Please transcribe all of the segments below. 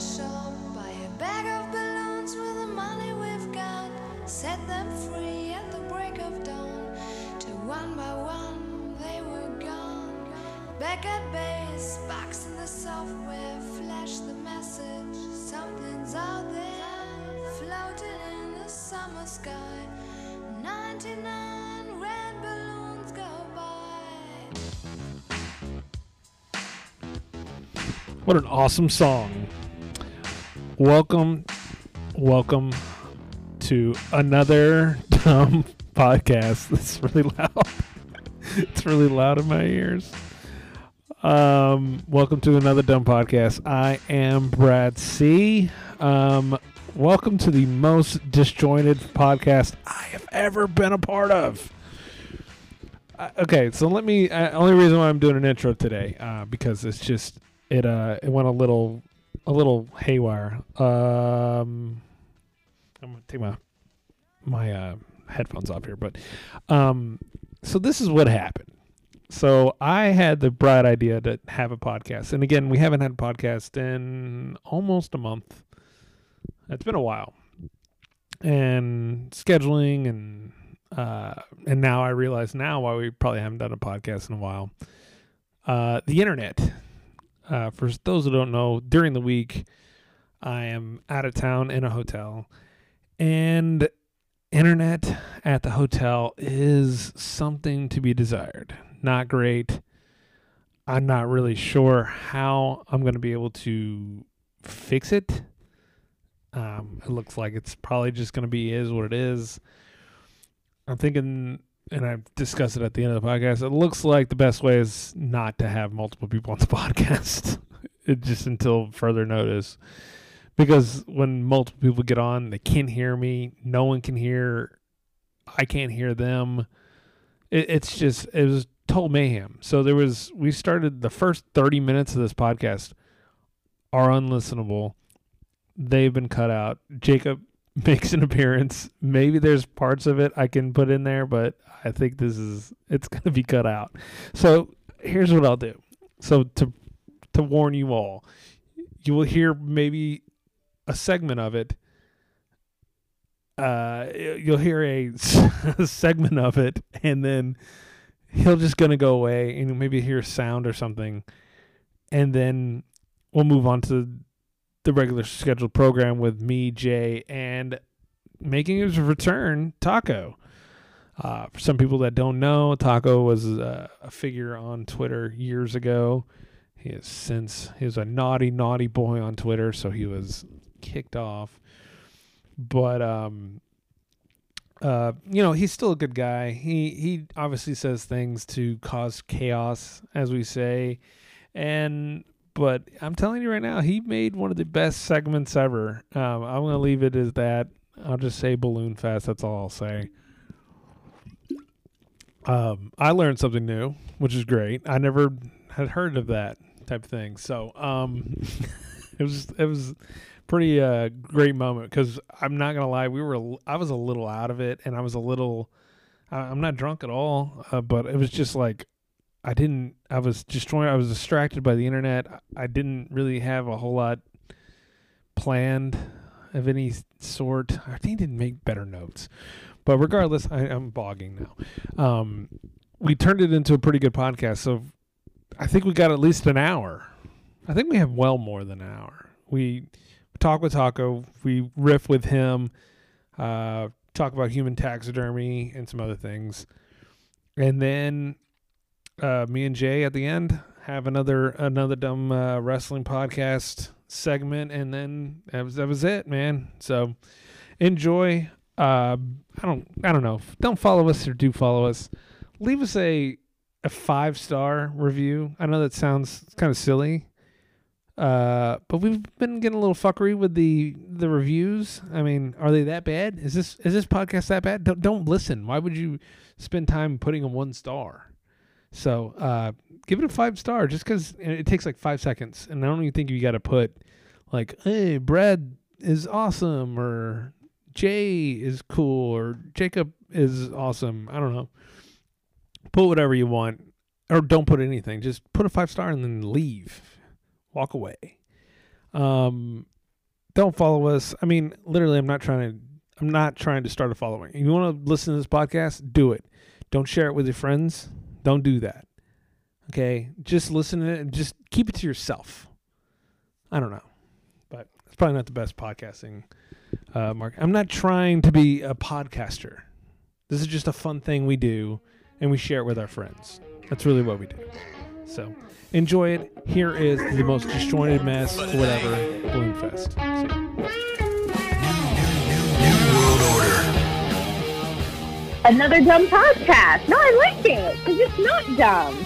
shop, buy a bag of balloons with the money we've got, set them free at the break of dawn. One by one they were gone. Back at base, box in the software, flash the message. Something's out there, floating in the summer sky. 99 red balloons go by. What an awesome song. Welcome, welcome to another dumb podcast. It's really loud. it's really loud in my ears. Um, welcome to another dumb podcast. I am Brad C. Um, welcome to the most disjointed podcast I have ever been a part of. Uh, okay, so let me. Uh, only reason why I'm doing an intro today, uh, because it's just it. Uh, it went a little, a little haywire. Um, I'm gonna take my my uh, headphones off here, but um, so this is what happened. So I had the bright idea to have a podcast, and again, we haven't had a podcast in almost a month. It's been a while, and scheduling and uh, and now I realize now why we probably haven't done a podcast in a while. Uh, the internet. Uh, for those who don't know, during the week, I am out of town in a hotel, and internet at the hotel is something to be desired. Not great. I'm not really sure how I'm going to be able to fix it. Um, it looks like it's probably just going to be is what it is. I'm thinking, and I've discussed it at the end of the podcast. It looks like the best way is not to have multiple people on the podcast, it just until further notice. Because when multiple people get on, they can't hear me. No one can hear. I can't hear them. It, it's just it was total mayhem. So there was we started the first 30 minutes of this podcast are unlistenable. They've been cut out. Jacob makes an appearance. Maybe there's parts of it I can put in there, but I think this is it's going to be cut out. So here's what I'll do. So to to warn you all, you will hear maybe a segment of it. Uh, you'll hear a, a segment of it, and then he'll just gonna go away, and maybe hear sound or something, and then we'll move on to the regular scheduled program with me, Jay, and making his return, Taco. Uh, for some people that don't know, Taco was a, a figure on Twitter years ago. He has since he was a naughty, naughty boy on Twitter, so he was kicked off. But um, uh, you know, he's still a good guy. He he obviously says things to cause chaos, as we say, and but I'm telling you right now, he made one of the best segments ever. Um, I'm gonna leave it as that. I'll just say Balloon Fest. That's all I'll say. Um, I learned something new, which is great. I never had heard of that type of thing. So, um, it was it was pretty uh great moment because I'm not gonna lie, we were I was a little out of it, and I was a little. I- I'm not drunk at all, uh, but it was just like I didn't. I was destroying. I was distracted by the internet. I didn't really have a whole lot planned of any sort. I think I didn't make better notes. But regardless, I, I'm bogging now. Um, we turned it into a pretty good podcast. So I think we got at least an hour. I think we have well more than an hour. We talk with Taco. We riff with him. Uh, talk about human taxidermy and some other things. And then uh, me and Jay at the end have another another dumb uh, wrestling podcast segment, and then that was that was it, man. So enjoy. Uh, I don't I don't know. Don't follow us or do follow us. Leave us a a five star review. I know that sounds kind of silly. Uh, but we've been getting a little fuckery with the the reviews. I mean, are they that bad? Is this is this podcast that bad? Don't don't listen. Why would you spend time putting a one star? So uh, give it a five star just because it takes like five seconds. And I don't even think you got to put like, hey, Brad is awesome or Jay is cool or Jacob is awesome. I don't know. Put whatever you want or don't put anything. Just put a five star and then leave. Walk away. Um, don't follow us. I mean, literally, I'm not trying to. I'm not trying to start a following. If you want to listen to this podcast, do it. Don't share it with your friends. Don't do that. Okay, just listen to it. and Just keep it to yourself. I don't know, but it's probably not the best podcasting. Uh, Mark, I'm not trying to be a podcaster. This is just a fun thing we do, and we share it with our friends. That's really what we do. So enjoy it. Here is the most disjointed mess, whatever, Balloonfest. See ya. Another dumb podcast. No, I like it because it's not dumb.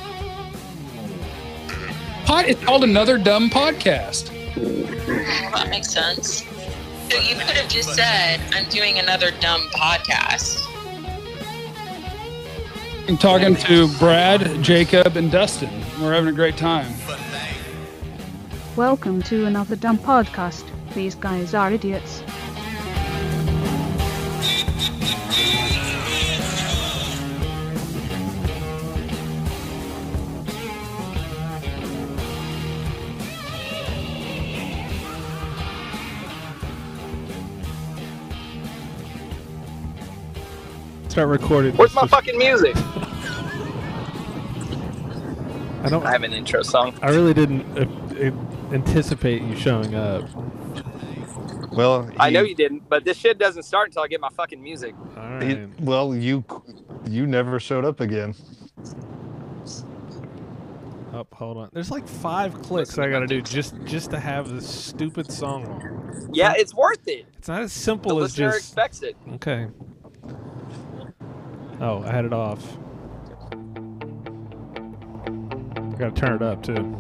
Pod, it's called another dumb podcast. That makes sense. So you could have just said, I'm doing another dumb podcast. I'm talking to Brad, Jacob, and Dustin. We're having a great time. Welcome to another dumb podcast. These guys are idiots. Start recording. Where's this. my Just- fucking music? I don't. I have an intro song. I really didn't uh, uh, anticipate you showing up. Well, I know you didn't, but this shit doesn't start until I get my fucking music. All he- well, you you never showed up again. Up, hold on. There's like five clicks I gotta do just just to have this stupid song on. Yeah, it's worth it. It's not as The simple as listener just expects it. okay. Oh, I had it off. I gotta turn it up too.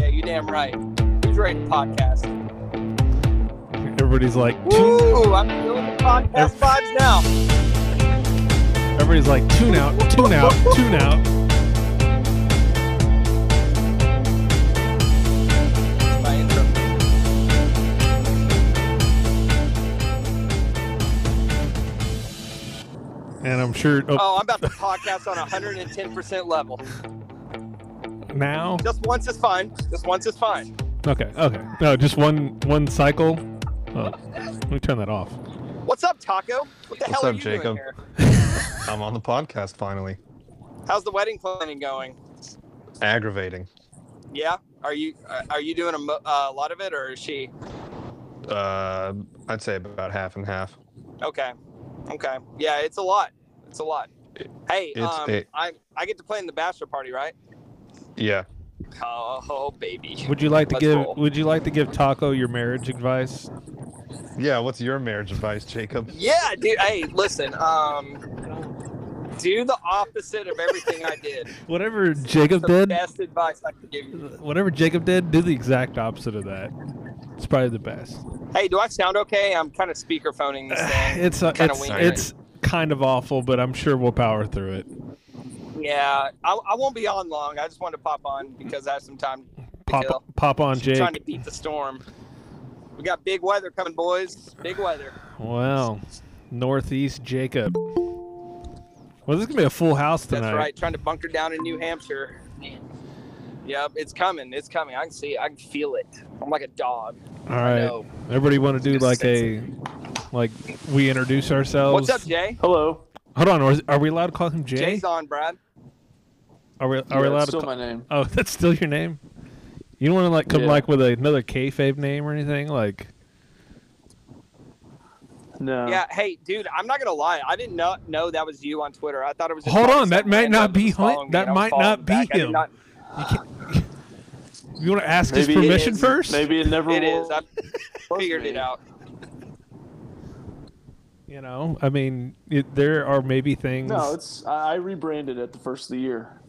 Yeah, you damn right. Who's to podcast? Everybody's like, tune, Ooh, I'm feeling the podcast vibes now. everybody's like, tune out, tune out, tune out. And I'm sure. Oh, Oh, I'm about to podcast on 110% level. now. Just once is fine. Just once is fine. Okay, okay. No, just one one cycle. Oh, let me turn that off. What's up, Taco? What the What's hell are up, you Jacob? doing here? I'm on the podcast finally. How's the wedding planning going? Aggravating. Yeah, are you uh, are you doing a, mo- uh, a lot of it, or is she? Uh, I'd say about half and half. Okay. Okay. Yeah, it's a lot. It's a lot. Hey, It's um, a- I I get to play in the bachelor party, right? Yeah. Oh, baby. Would you like to Let's give roll. Would you like to give Taco your marriage advice? Yeah. What's your marriage advice, Jacob? Yeah, dude. Hey, listen. Um, do the opposite of everything I did. Whatever Jacob The did, best advice I could give you. whatever Jacob did, do the exact opposite of that. It's probably the best. Hey, do I sound okay? I'm kind of speakerphoning this thing. It's uh, Kinda it's winging it's kind of awful, but I'm sure we'll power through it. Yeah, I, I won't be on long. I just wanted to pop on because I have some time to Pop kill. pop on, Jake. Trying to beat the storm. We got big weather coming, boys. Big weather. Well, Northeast Jacob. Well, this is gonna be a full house tonight. That's right. Trying to bunker down in New Hampshire. Yep, it's coming. It's coming. I can see it. I can feel it. I'm like a dog. All right. I know. Everybody want to do like a like we introduce ourselves. What's up, Jay? Hello. Hold on. Are, are we allowed to call him Jay? Jay's on, Brad. Are we are Yeah, we it's allowed to still call? my name. Oh, that's still your name. You don't want to like come Yeah. like with another kayfabe name or anything like. No. Yeah. Hey, dude. I'm not gonna lie. I did not know that was you on Twitter. I thought it was. Just Hold on, that might not be was Hunt- that and I was might not be back. I him. Not- You, can't, you want to ask his Maybe it permission is. first? Maybe it never It was. is. I figured it out. You know, I mean, it, there are maybe things. No, it's I I rebranded at the first of the year.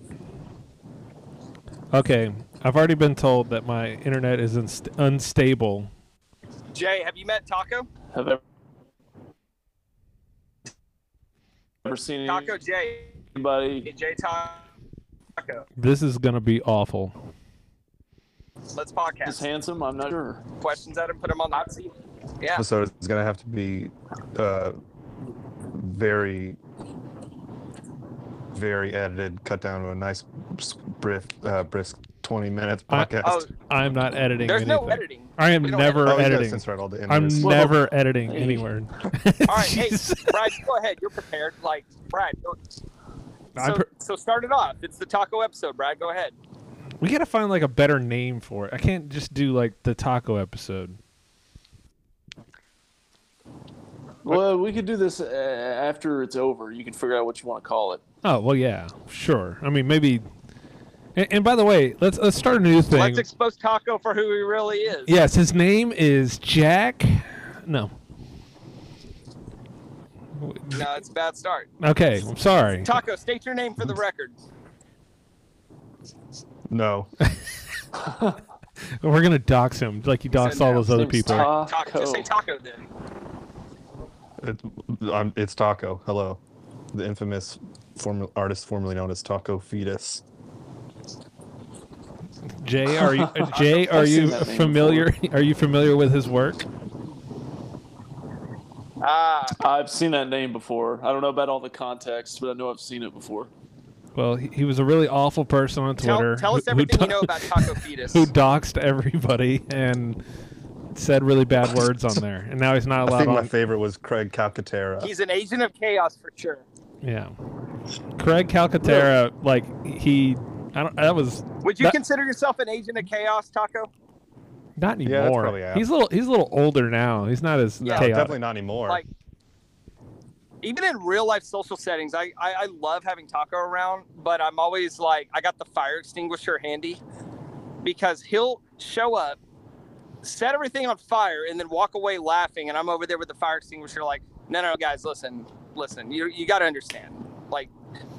Okay, I've already been told that my internet is inst- unstable. Jay, have you met Taco? Have I ever seen Taco Jay. anybody? Jay Taco. This is gonna be awful. Let's podcast. Is handsome? I'm not sure. Questions at him. Put him on the hot seat. Yeah. episode is gonna have to be uh, very very edited, cut down to a nice brisk, uh, brisk 20 minutes I- podcast. Oh, I'm not editing. there's no anything. editing. I am never oh, editing. censor out all the I'm N-words. never editing Hey. anywhere. All right, hey, Brad, go ahead. You're prepared. Like, Brad, go, I'm so, pre- so start it off. It's the taco episode, Brad. Go ahead. we gotta find like a better name for it. I can't just do like the taco episode. Well, we could do this uh, after it's over. You can figure out what you want to call it. Oh well, yeah, sure. I mean, maybe. And, and by the way, let's let's start a new thing. Let's expose Taco for who he really is. yes, his name is Jack. No. No, it's a bad start. Okay, I'm sorry. Taco, state your name for the record. No. We're gonna dox him like you doxed all those other people. Taco. Taco, just say Taco then. It, I'm, it's Taco. Hello. The infamous form, artist formerly known as Taco Fetus. Jay, are you uh, Jay? Are you familiar? Are you familiar with his work? Ah, I've seen that name before. I don't know about all the context, but I know I've seen it before. Well, he, he was a really awful person on tell, Twitter. tell us who- who everything you do- know about Taco Fetus. who doxed everybody and said really bad words on there, and now he's not I allowed think my on. favorite was Craig Calcaterra. He's an agent of chaos for sure. Yeah, Craig Calcaterra, like he, I don't. That was Would you That- consider yourself an agent of chaos, Taco? Not Yeah, that's anymore. probably he's a little. He's a little older now. He's not as Yeah. Chaotic. definitely not anymore. Like, even in real life social settings, I, I, I love having Taco around, but I'm always like, I got the fire extinguisher handy because he'll show up, set everything on fire, and then walk away laughing. And I'm over there with the fire extinguisher, like, no, no, guys, listen, listen, you, you got to understand. Like,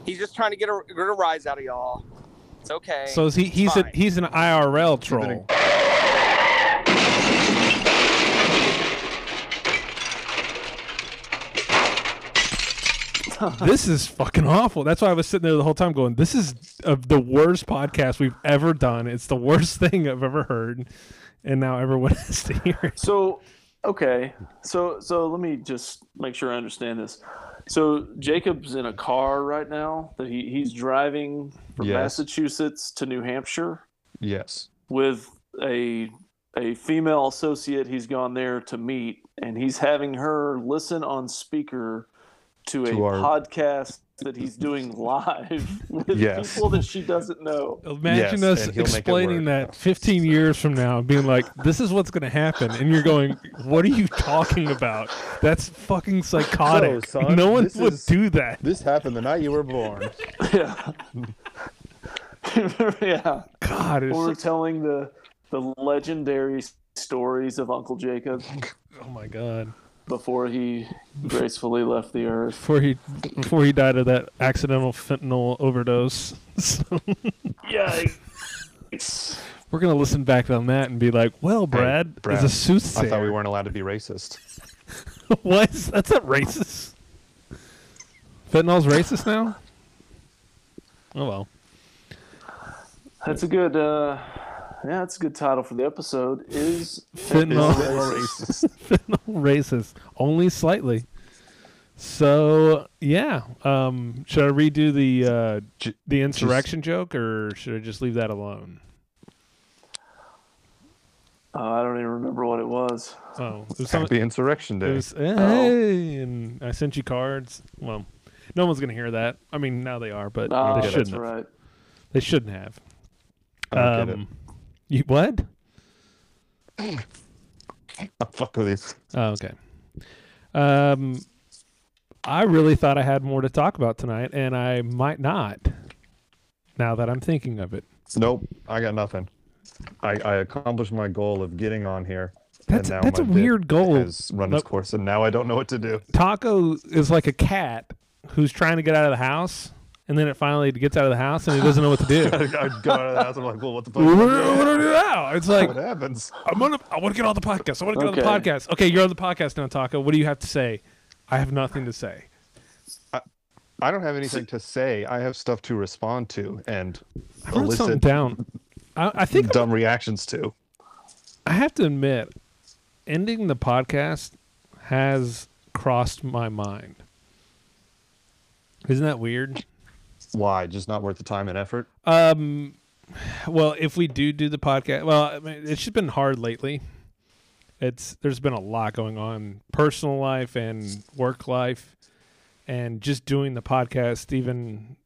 he's just trying to get a, get a rise out of y'all. It's okay. so is he? It's He's a, he's an IRL troll. this is fucking awful. That's why I was sitting there the whole time going, "This is uh, the worst podcast we've ever done. It's the worst thing I've ever heard." And now everyone has to hear it. So, okay. So, so let me just make sure I understand this. So Jacob's in a car right now that he, he's driving from Yes. Massachusetts to New Hampshire yes. with a a female associate he's gone there to meet, and he's having her listen on speaker to a our- podcast that he's doing live with Yes. people that she doesn't know. Imagine Yes, us and he'll make it explaining that 15 years from now, being like, "This is what's going to happen," and you're going, "What are you talking about? That's fucking psychotic. So, son, no one would is- do that." This happened the night you were born. yeah. yeah. God, it's Or telling the the legendary stories of Uncle Jacob oh my god. Before he gracefully left the earth. Before he before he died of that accidental fentanyl overdose. So Yeah. we're gonna listen back on that and be like, "Well, Brad, Brad, is a soothsayer." I thought we weren't allowed to be racist. what? That's not racist. Fentanyl's racist now. Oh well. That's a good uh yeah, that's a good title for the episode. Is Fentanyl racist. fentanyl racist only slightly. So yeah, um, should I redo the uh, J- the insurrection joke or should I just leave that alone? Uh, I don't even remember what it was. Oh, it was, some, Happy Insurrection it Day. was hey, and I sent you cards. Well, no one's gonna hear that. I mean, now they are, but Oh, they that's shouldn't. Have. right. They shouldn't have. I don't get Um, You what? I fuck with these. Oh, okay. Um, I really thought I had more to talk about tonight, and I might not. Now that I'm thinking of it, Nope, I got nothing. I, I accomplished my goal of getting on here. that's and now that's a weird goal. Has run its course, and now I don't know what to do. Taco is like a cat who's trying to get out of the house, and then it finally gets out of the house, and he doesn't know what to do. I go out of the house. I'm like, well, what the fuck? what do I what do I do now? It's like what happens? I'm gonna. I want to get on the podcast. I want to get on the podcast. Okay, you're on the podcast now, Taco. What do you have to say? I have nothing to say. I don't have anything to say. I have stuff to respond to and I wrote something elicit down. I, I think dumb reactions to. I have to admit, ending the podcast has crossed my mind. Isn't that weird? Why? Just not worth the time and effort. Um, well, if we do do the podcast, well, I mean, it's just been hard lately. It's there's been a lot going on, personal life and work life, and just doing the podcast even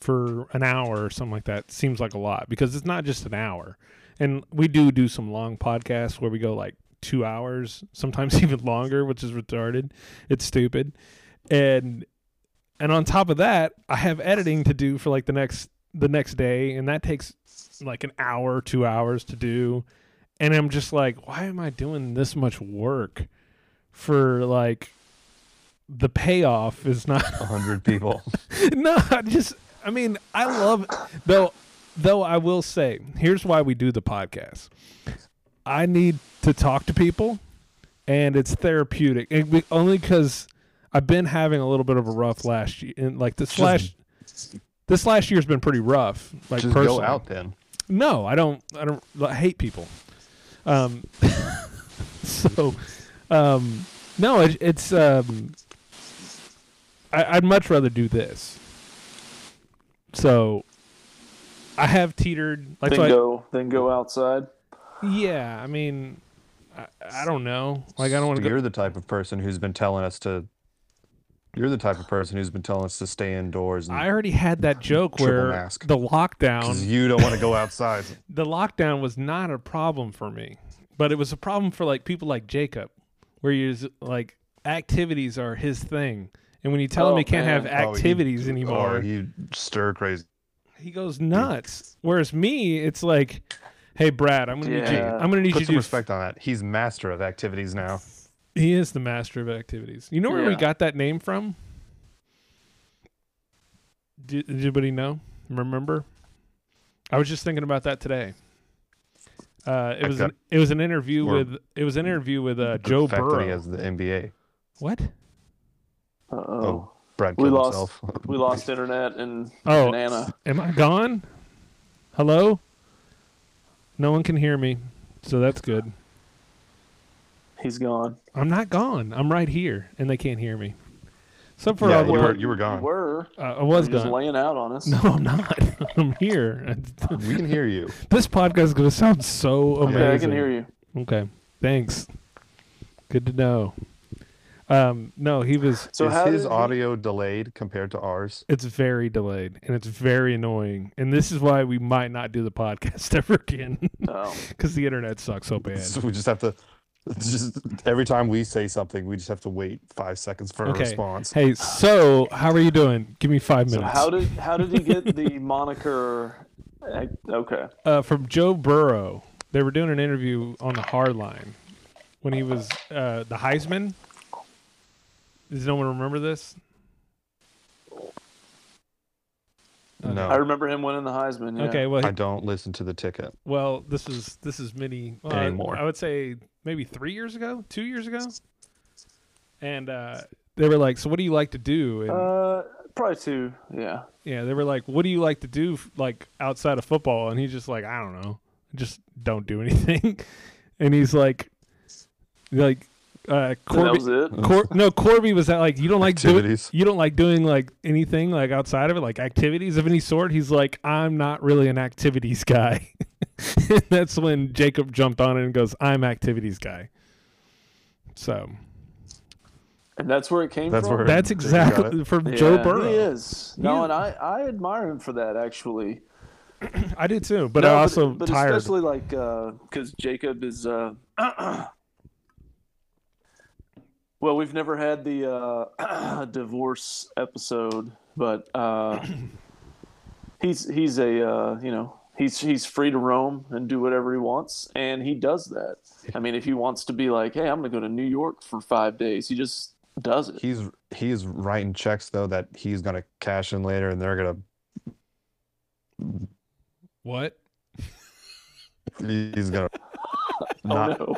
for an hour or something like that seems like a lot because it's not just an hour, and we do do some long podcasts where we go like two hours, sometimes even longer, which is retarded. It's stupid, and and on top of that, I have editing to do for like the next the next day, and that takes like an hour, two hours to do. And I'm just like, why am I doing this much work for like the payoff is not A hundred people. no, I just I mean, I love though though I will say, here's why we do the podcast. I need to talk to people and it's therapeutic. And we, only cuz I've been having a little bit of a rough last year and like this last this last year's been pretty rough. Like Just personally. go out then. No, I don't. I don't. I hate people. Um, so, um, no, it, it's. Um, I, I'd much rather do this. So, I have teetered. Like, then so I- go then go outside. yeah, I mean, I, I don't know. Like, I don't want to. You're the type of person who's been telling us to. You're the type of person who's been telling us to stay indoors. And, I already had that joke where mask. the lockdown. because you don't want to go outside. the lockdown was not a problem for me, but it was a problem for like people like Jacob, where you like activities are his thing, and when you tell him Oh, he can't have man. Oh, he- activities oh, anymore, Or you stir crazy. he goes nuts. Whereas me, it's like, hey Brad, I'm gonna need you. I'm gonna need Put you to some do. respect on that. He's master of activities now. He is the master of activities. You know where we got that name from? Did, did anybody know? Remember? I was just thinking about that today. Uh, it Like was an, it was an interview or- with it was an interview with uh, Joe fact that Burrow. he has the NBA. What? Uh oh. Oh, Brad We lost himself. we lost internet and, Oh. and Anna. Am I gone? Hello? No one can hear me, so that's good. He's gone. I'm not gone. I'm right here, and they can't hear me. So for Yeah, all you work- were you were gone. You were. uh, I was You're just laying out on us. No, I'm not. I'm here. We can hear you. this podcast is going to sound so amazing. Okay, I can hear you. Okay, thanks. Good to know. Um, no, he was. So Is his did he- audio delayed compared to ours? It's very delayed and it's very annoying, and this is why we might not do the podcast ever again Oh. because the internet sucks so bad. So we just have to. Just every time we say something, we just have to wait five seconds for Okay. a response. Hey, so how are you doing? Give me five So minutes. how did how did he get the moniker? Okay. uh, from Joe Burrow. They were doing an interview on the hard line when he was uh, the Heisman. Does no one remember this? No, I remember him winning the Heisman. Yeah. Okay, well, I don't listen to the ticket. well, this is this is many well, I- Anymore. I would say maybe three years ago, two years ago, and uh, they were like, "So what do you like to do?" And Uh, probably two. Yeah. yeah, they were like, "What do you like to do like outside of football?" And he's just like, "I don't know, just don't do anything." and he's like, like uh, And that Corby, was it. Cor- no, Corby was that like you don't like doing Activities. you don't like doing like anything like outside of it, like activities of any sort. He's like, I'm not really an activities guy. and that's when Jacob jumped on it and goes, I'm activities guy. So And that's where it came That's from. where- that's Jacob exactly from yeah, Joe Burrow. He is. No, He- and I, I admire him for that actually. I did too, but No, I also but tired. especially like because Jacob is. Uh, well, we've never had the uh, divorce episode, but uh, he's he's a uh, you know he's he's free to roam and do whatever he wants, and he does that. I mean, if he wants to be like, hey, I'm going to go to New York for five days, he just does it. He's he's writing checks though that he's gonna cash in later, and they're gonna what? he's gonna Oh not no!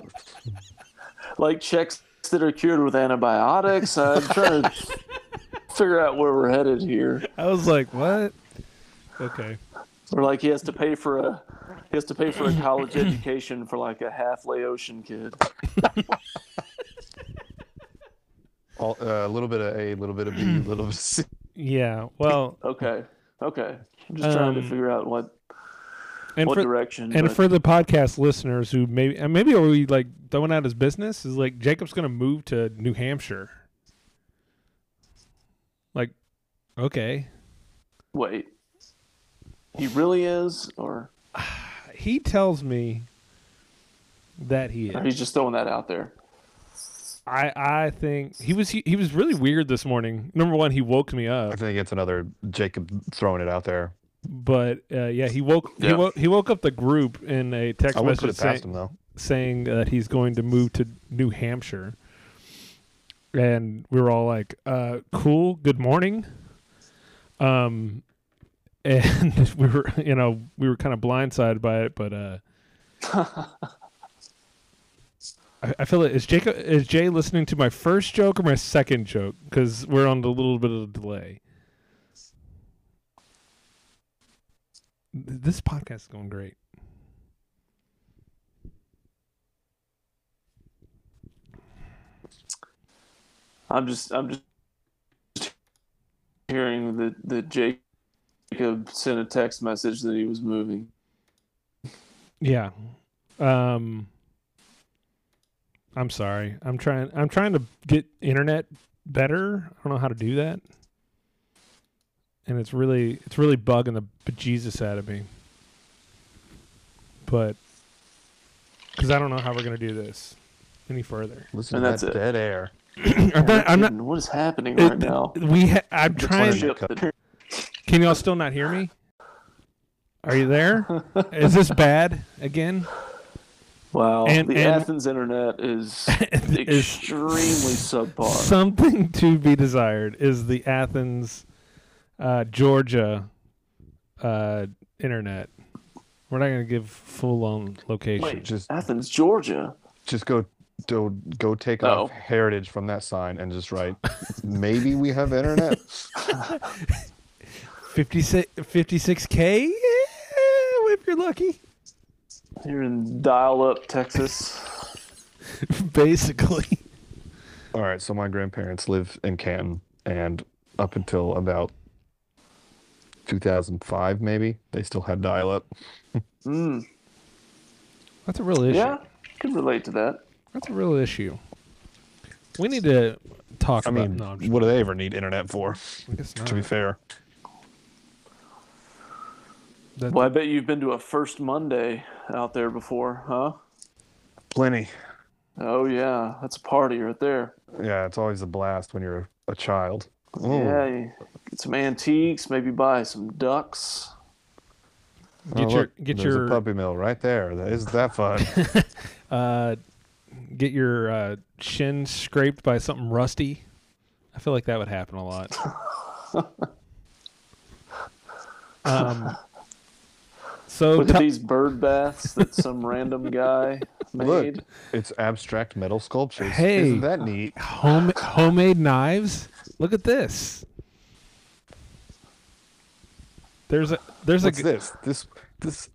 like checks that are cured with antibiotics. I'm trying to figure out where we're headed here. I was like, what? Okay. Or like he has to pay for a he has to pay for a college education for like a half Laotian kid. all, uh, a little bit of A, a little bit of B, a little bit of C. Yeah. Well, Okay. Okay. I'm just trying to Um, figure out what And what for, direction. and but- for the podcast listeners who maybe and maybe are we like throwing out his business is like Jacob's going to move to New Hampshire. Like, okay, wait, he really is, or, he tells me that he is. or he's just throwing that out there. I I think he was he, he was really weird this morning. Number one, he woke me up. I think it's another Jacob throwing it out there. But uh, yeah, he woke he Yeah. woke he woke up the group in a text I message it saying, him saying that he's going to move to New Hampshire, and we were all like, uh, "Cool, good morning." Um, and we were you know we were kind of blindsided by it, but uh. I- I feel like is Jacob is Jay listening to my first joke or my second joke because we're on a little bit of a delay. This podcast is going great. I'm just I'm just hearing that that Jacob sent a text message that he was moving. Yeah. Um I'm sorry. I'm trying I'm trying to get internet better. I don't know how to do that. And it's really it's really bugging the bejesus out of me. But cuz I don't know how we're going to do this any further. Listen And to that's that it. dead air. I'm not, I'm not what is happening it- right now? we ha- I'm trying Ship that- Can y'all still not hear me? Are you there? Is this bad again? Wow, And- the and- Athens internet is Is extremely subpar. Something to be desired is the Athens, uh, Georgia, uh, internet. We're not going to give full on location. Wait, Just Athens, Georgia. just go go go take Oh. off heritage from that sign and just write maybe we have internet 56, 56K? Yeah, if you're lucky. Here in dial-up Texas. Basically. all right so my grandparents live in canton and up until about 2005 maybe they still had dial-up Mm, That's a real issue. yeah, can relate to that. That's a real issue. We need to talk i about mean no, what do they ever need internet for I guess to be fair That- Well, I bet you've been to a First Monday out there before, huh? plenty Oh yeah, that's a party right there. yeah it's always a blast when you're a child Ooh. Yeah, get some antiques, maybe buy some ducks. Get Oh, your look, get your a puppy mill right there that is that fun uh, get your uh, shin scraped by something rusty. I feel like that would happen a lot. um, so Look to- at these bird baths that some random guy Look, made. it's abstract metal sculptures. Hey. Isn't that neat? home homemade knives. Look at this. There's a there's What's a this? This this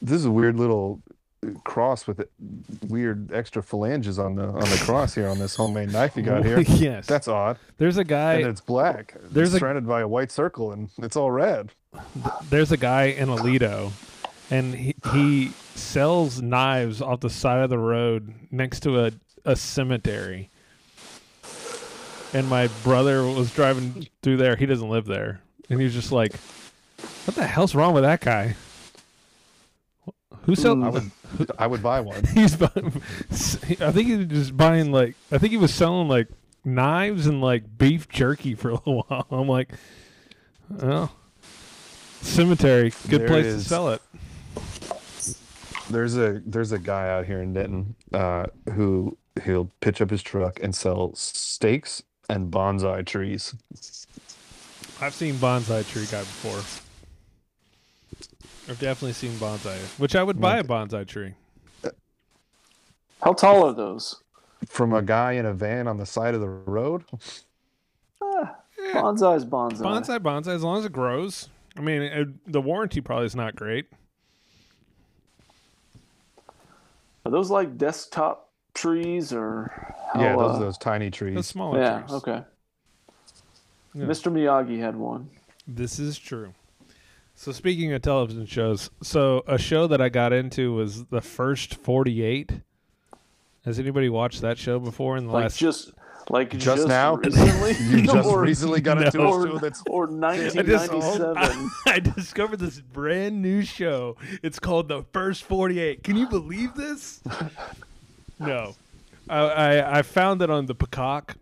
this is a weird little cross with it, weird extra phalanges on the on the cross here on this homemade knife you got here. yes. That's odd. there's a guy and it's black. there's it's a- surrounded by a white circle and it's all red. there's a guy in Aledo, and he, he sells knives off the side of the road next to a, a cemetery. And my brother was driving through there. He doesn't live there, and he was just like, "What the hell's wrong with that guy? Who I would I would buy one. He's buying, I think he was just buying like I think he was selling like knives and like beef jerky for a little while. I'm like, oh, cemetery, good There place is- to sell it. There's a there's a guy out here in Denton uh, who he'll pitch up his truck and sell steaks and bonsai trees. I've seen bonsai tree guy before. I've definitely seen bonsai, which I would buy a bonsai tree. How tall are those? From a guy in a van on the side of the road. Ah, bonsai's bonsai. Bonsai, bonsai, as long as it grows. I mean, it, the warranty probably is not great. Are those like desktop trees or? How, yeah, those uh, those tiny trees. The smaller yeah. trees. Okay. Yeah. Mr. Miyagi had one. This is true. So speaking of television shows, so a show that I got into was the first 48. Has anybody watched that show before in the Like last just like Just now? recently, You just or, recently got into No. a show that's or I just- 1997. I discovered this brand new show. It's called The First 48. Can you believe this? No. I, I, I found it on the Peacock,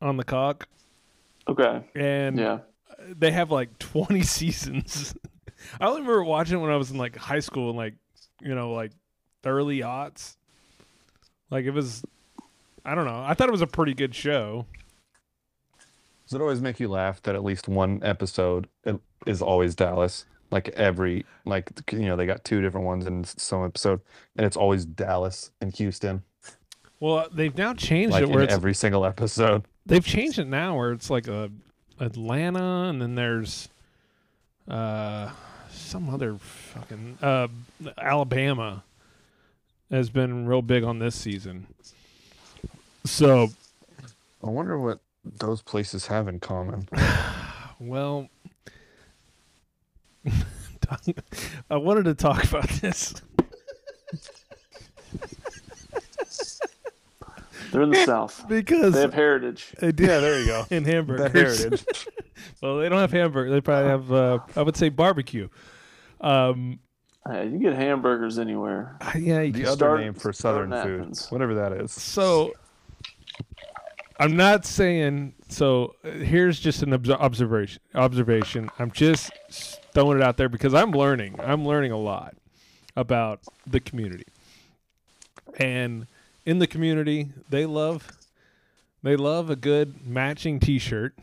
on the cock, okay. and Yeah. they have like 20 seasons. I only remember watching it when I was in like high school and like, you know, like early aughts. Like it was, I don't know. I thought it was a pretty good show. Does it always make you laugh that at least one episode uh, is always Dallas? Like every, like you know, they got two different ones in some episode, and it's always Dallas and Houston, Well, they've now changed like it where every single episode. they've changed it now where it's like a Atlanta and then there's uh some other fucking uh Alabama has been real big on this season. So, I wonder what those places have in common. well I wanted to talk about this. They're in the South. Because They have heritage. they do. Yeah, there you go. In hamburgers. heritage. well, they don't have hamburger. They probably have uh I would say barbecue. Um Hey, you get hamburgers anywhere. yeah, you The can other start- name for Southern in food, Athens. whatever that is. So I'm not saying so. uh, Here's just an observation. Observation. I'm just s- throwing it out there because I'm learning. I'm learning a lot about the community, and in the community, they love they love a good matching T-shirt.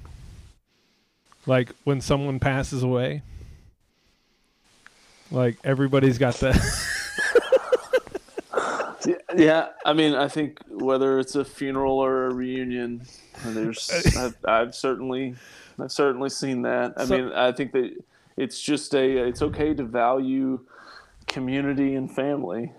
Like when someone passes away, like everybody's got the. Yeah, yeah, I mean, I think whether it's a funeral or a reunion, there's I've, I've certainly I've certainly seen that. I So- mean, I think that it's just a it's okay to value community and family.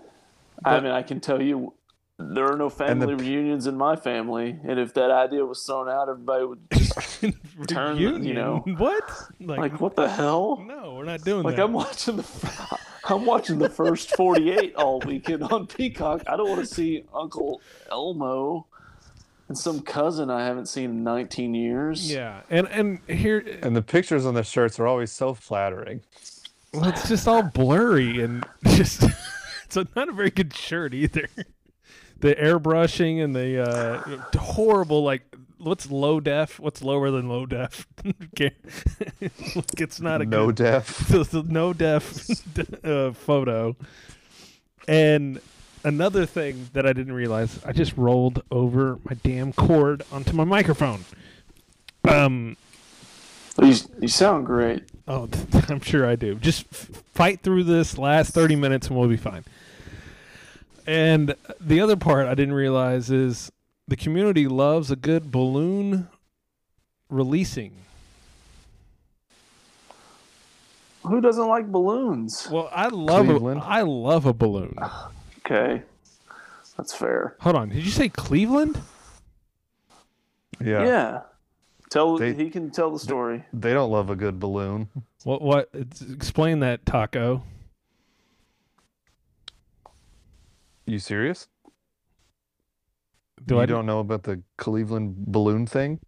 I mean, I can tell you there are no And the- family reunions in my family, and if that idea was thrown out, everybody would just Turn the- you know. what? like, "What the hell?" No, we're not doing that. Like that. I'm watching the, I'm watching the first 48 all weekend on Peacock. I don't want to see Uncle Elmo and some cousin I haven't seen in 19 years. Yeah, and and here, And the pictures on the shirts are always so flattering. well, it's just all blurry and just it's a, not a very good shirt either. The airbrushing and the uh, horrible like what's low def? What's lower than low def? Okay. like it's not a No good, def. the, the no def uh, photo. And another thing that I didn't realize, I just rolled over my damn cord onto my microphone. Um. You, you sound great. Oh, I'm sure I do. Just f- fight through this last 30 minutes and we'll be fine. And the other part I didn't realize is the community loves a good balloon releasing. Who doesn't like balloons? Well, I love a, Cleveland. I love a balloon. Okay, that's fair. Hold on, did you say Cleveland? Yeah. Yeah. Tell They- he can tell the story. They don't love a good balloon. What what it's- explain that taco? You serious? Do you I don't know about the Cleveland balloon thing?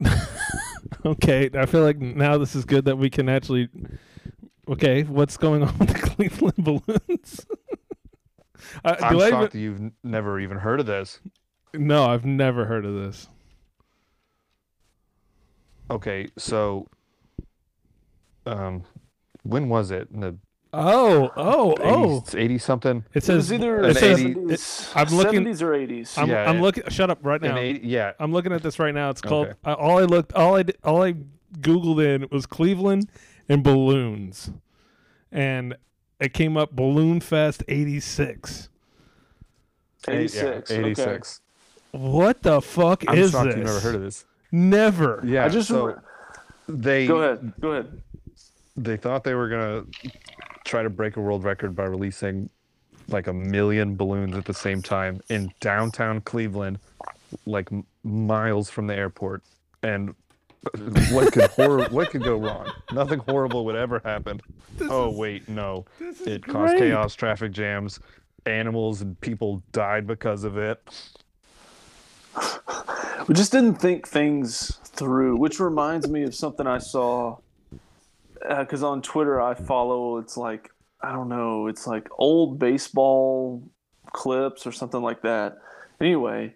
Okay, I feel like now this is good that we can actually Okay, what's going on with the Cleveland balloons? uh, I'm shocked even, that you've never even heard of this. No, I've never heard of this. Okay, so um when was it? In the Oh, oh, oh! 80s, 80 something? It It says was either an it says 80 70s, I'm looking- 70s or 80s. I'm, Yeah, I'm it- looking. Shut up right now. 80, yeah. I'm looking at this right now. It's called. Okay. I, all I looked, all I did, all I googled in was Cleveland and balloons, and it came up Balloon Fest '86. 86. Yeah, okay. 86. What the fuck I'm is shocked this? you've never heard of this. Never. Yeah, I just so they Go ahead. Go ahead. they thought they were gonna try to break a world record by releasing like a million balloons at the same time in downtown Cleveland, like m- miles from the airport, and what could hor- what could go wrong? Nothing horrible would ever happen. oh wait, no. It caused great. chaos, traffic jams, animals and people died because of it. We just didn't think things through, which reminds me of something I saw. Uh, because on Twitter, I follow, it's like, I don't know, it's like old baseball clips or something like that. Anyway,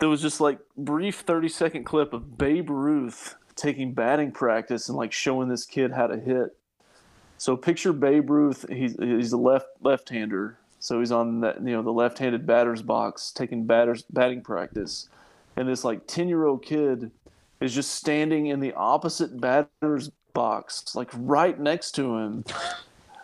there was just like brief 30 second clip of Babe Ruth taking batting practice and like showing this kid how to hit. So picture Babe Ruth, he's, he's a left left-hander. So he's on that, you know, the left-handed batter's box taking batters batting practice and this like 10 year old kid is just standing in the opposite batter's box like right next to him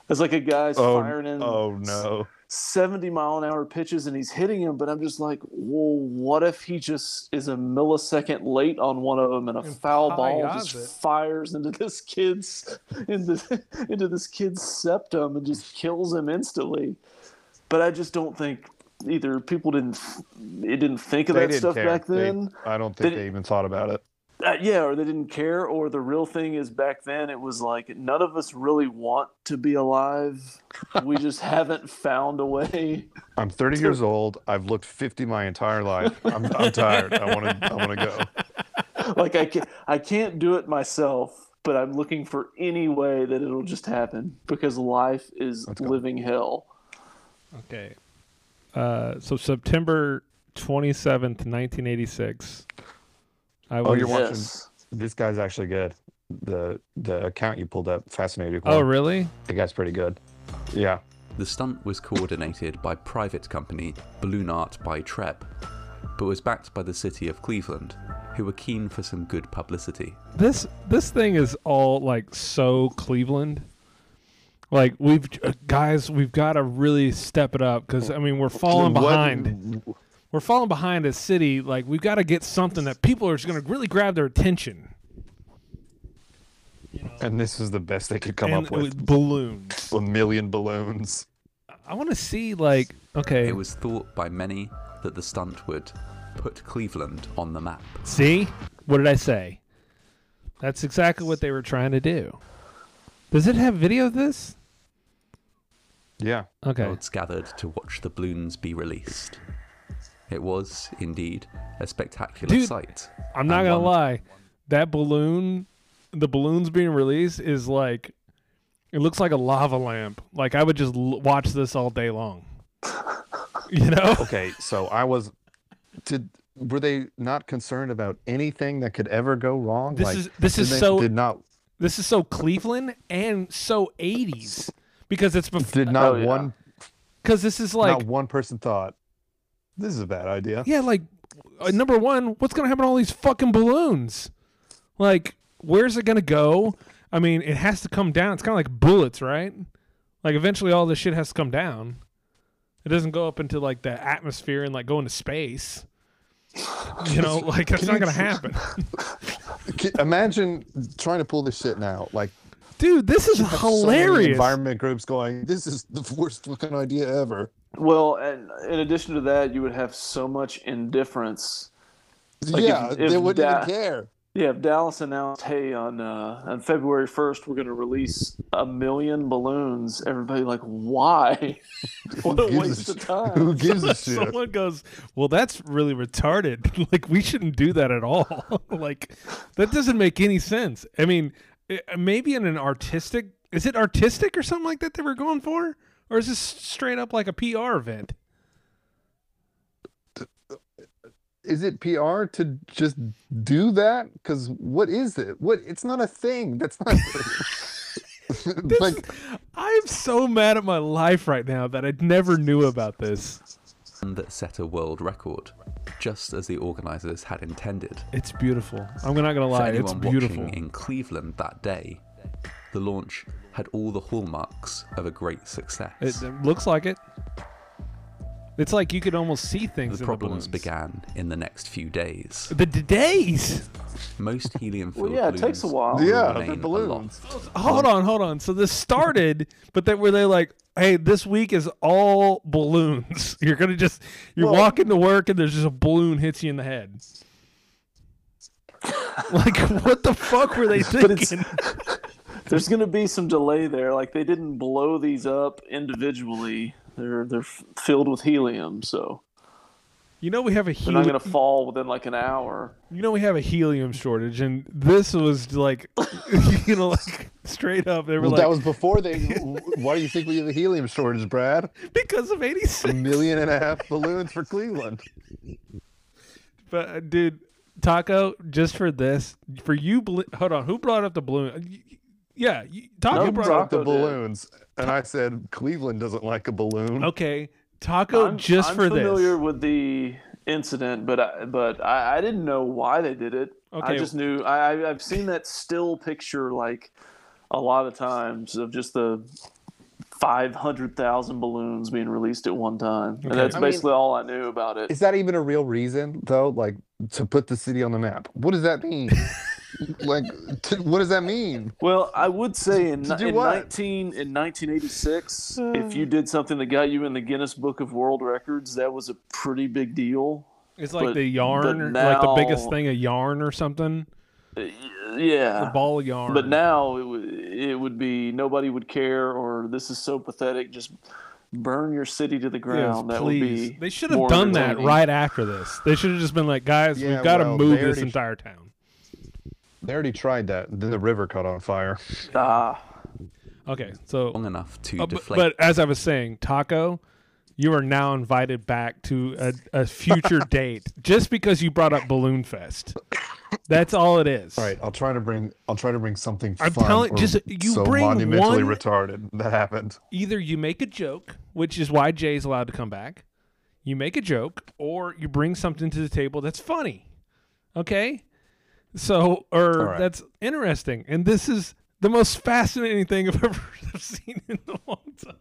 as like a guy's Oh, firing in oh no. 70 mile an hour pitches and he's hitting him but i'm just like well what if he just is a millisecond late on one of them and a foul ball just it. fires into this kid's into, into this kid's septum and just kills him instantly but i just don't think either people didn't it didn't think of They that stuff care. back They- then I don't think They- they even thought about it. Uh, yeah, or they didn't care, or the real thing is back then it was like none of us really want to be alive. We just haven't found a way. I'm 30 years old. I've looked 50 my entire life. I'm, I'm tired. I want to. I want to go. Like I can't, I can't do it myself, but I'm looking for any way that it'll just happen because life is living hell. Okay. Uh, so September 27th, 1986. I was, Oh, you're watching. Yes. This guy's actually good. The the account you pulled up, fascinating. Oh, really? The guy's pretty good. Yeah. The stunt was coordinated by private company Balloon Art by Treb, but was backed by the city of Cleveland, who were keen for some good publicity. This this thing is all like so Cleveland. Like we've uh, guys, we've got to really step it up because I mean we're falling What- behind. We're falling behind a city. Like we've got to get something that people are just going to really grab their attention. And this is the best they could come and up with. balloons. A million balloons. I want to see like okay, It was thought by many that the stunt would put Cleveland on the map. see what did I say? That's exactly what they were trying to do. Does it have video of this? Yeah. Okay. Crowds gathered to watch the balloons be released. It was, indeed, a spectacular Dude, sight. I'm not and gonna one- lie. That balloon, the balloons being released is like, it looks like a lava lamp. Like I would just l- watch this all day long. You know? Okay. So I was. Did were they not concerned about anything that could ever go wrong? This like, is this did is they- so did not this is so Cleveland and so 80s because it's before did not Oh, yeah. one because this is like not one person thought this is a bad idea. yeah like uh, number one what's gonna happen to all these fucking balloons like where's it gonna go I mean it has to come down it's kind of like bullets right like eventually all this shit has to come down it doesn't go up into like the atmosphere and like go into space you know like that's not gonna happen Imagine trying to pull this shit now. Like dude this is have so hilarious environment groups going. This is the worst fucking idea ever. Well, and in addition to that, you would have so much indifference. Like, yeah, if they wouldn't Da- even care. Yeah, if Dallas announced, "Hey, on uh, on February first, we're going to release a million balloons," everybody like, "Why? what a gives a waste of time." Who gives a shit? Someone goes, "Well, that's really retarded. like we shouldn't do that at all. like that doesn't make any sense. I mean, it, maybe in an artistic, is it artistic or something like that they were going for, or is this straight up like a PR event? Is it PR to just do that? Because what is it? What? It's not a thing. That's not. This- like I'm so mad at my life right now that I never knew about this. that set a world record, just as the organisers had intended. It's beautiful. I'm not gonna For lie, it's beautiful. watching in Cleveland that day, the launch had all the hallmarks of a great success. It, it looks like it. It's like you could almost see things. the in problems the began in the next few days. The d- days. Most helium-filled Well, yeah, it takes a while. yeah, the balloons. aloft. Hold on, hold on. So this started, but then were they like, "Hey, this week is all balloons. You're gonna just you're Well- walking to work and there's just a balloon hits you in the head." like, what the fuck were they But it's- thinking? There's going to be some delay there. Like they didn't blow these up individually. They're they're f- filled with helium, so You know we have a they're not helium. going to fall within like an hour. You know we have a helium shortage, and this was like, you know, like straight up. They were Well, like, that was before they. why do you think we have a helium shortage, Brad? because of A million and a half balloons for Cleveland. But uh, dude, Taco, just for this, for you, bl- hold on. Who brought up the balloon? Y- Yeah, you, Taco No, brought Taco up. the did. balloons, and I said Cleveland doesn't like a balloon. Okay, Taco, I'm, just I'm for familiar this. with the incident, but I, but I, I didn't know why they did it. Okay. I just knew I I- I've seen that still picture like a lot of times of just the five hundred thousand balloons being released at one time, Okay. and that's I mean- basically all I knew about it. Is that even a real reason, though? Like to put the city on the map? What does that mean? like, to, what does that mean? Well, I would say in, in what? nineteen in nineteen eighty six, if you did something that got you in the Guinness Book of World Records, that was a pretty big deal. It's like but- the yarn, but or like the biggest thing, a yarn or something. Uh, The Yeah, ball of yarn. but now it would it would be nobody would care, or this is so pathetic. Just burn your city to the Yes, ground. that please. would be. they should have done that right after this. They should have just been like, guys, Yeah, we've got to well, move this already- entire town. They already tried that. Then the river caught on fire. Ah, Okay, so Long enough to Uh, but, deflate. but as I was saying, Taco, you are now invited back to a, a future date just because you brought up Balloon Fest. That's all it is. All right, I'll try to bring. I'll try to bring something I'm fun. telling- or just- you so bring monumentally one- retarded that happened. Either you make a joke, which is why Jay's allowed to come back. You make a joke, or you bring something to the table that's funny. Okay, so or All right. that's interesting, and this is the most fascinating thing I've ever seen in a long time.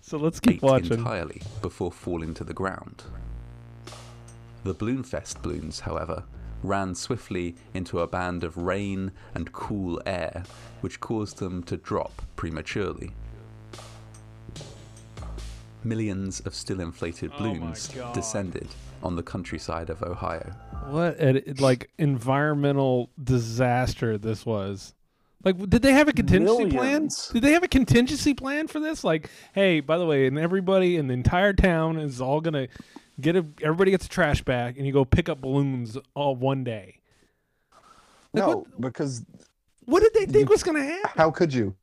So let's keep watching. entirely before falling to the ground. The Balloonfest balloons, however, ran swiftly into a band of rain and cool air, which caused them to drop prematurely. Millions of still inflated Oh balloons God. descended on the countryside of Ohio. What a, like environmental disaster this was. Like, did they have a contingency plan? Did they have a contingency plan for this? Like, hey, by the way, and everybody in the entire town is all gonna get a. Everybody gets a trash bag, and you go pick up balloons all one day. Like, no, what- because What did they think You- was gonna happen? how could you?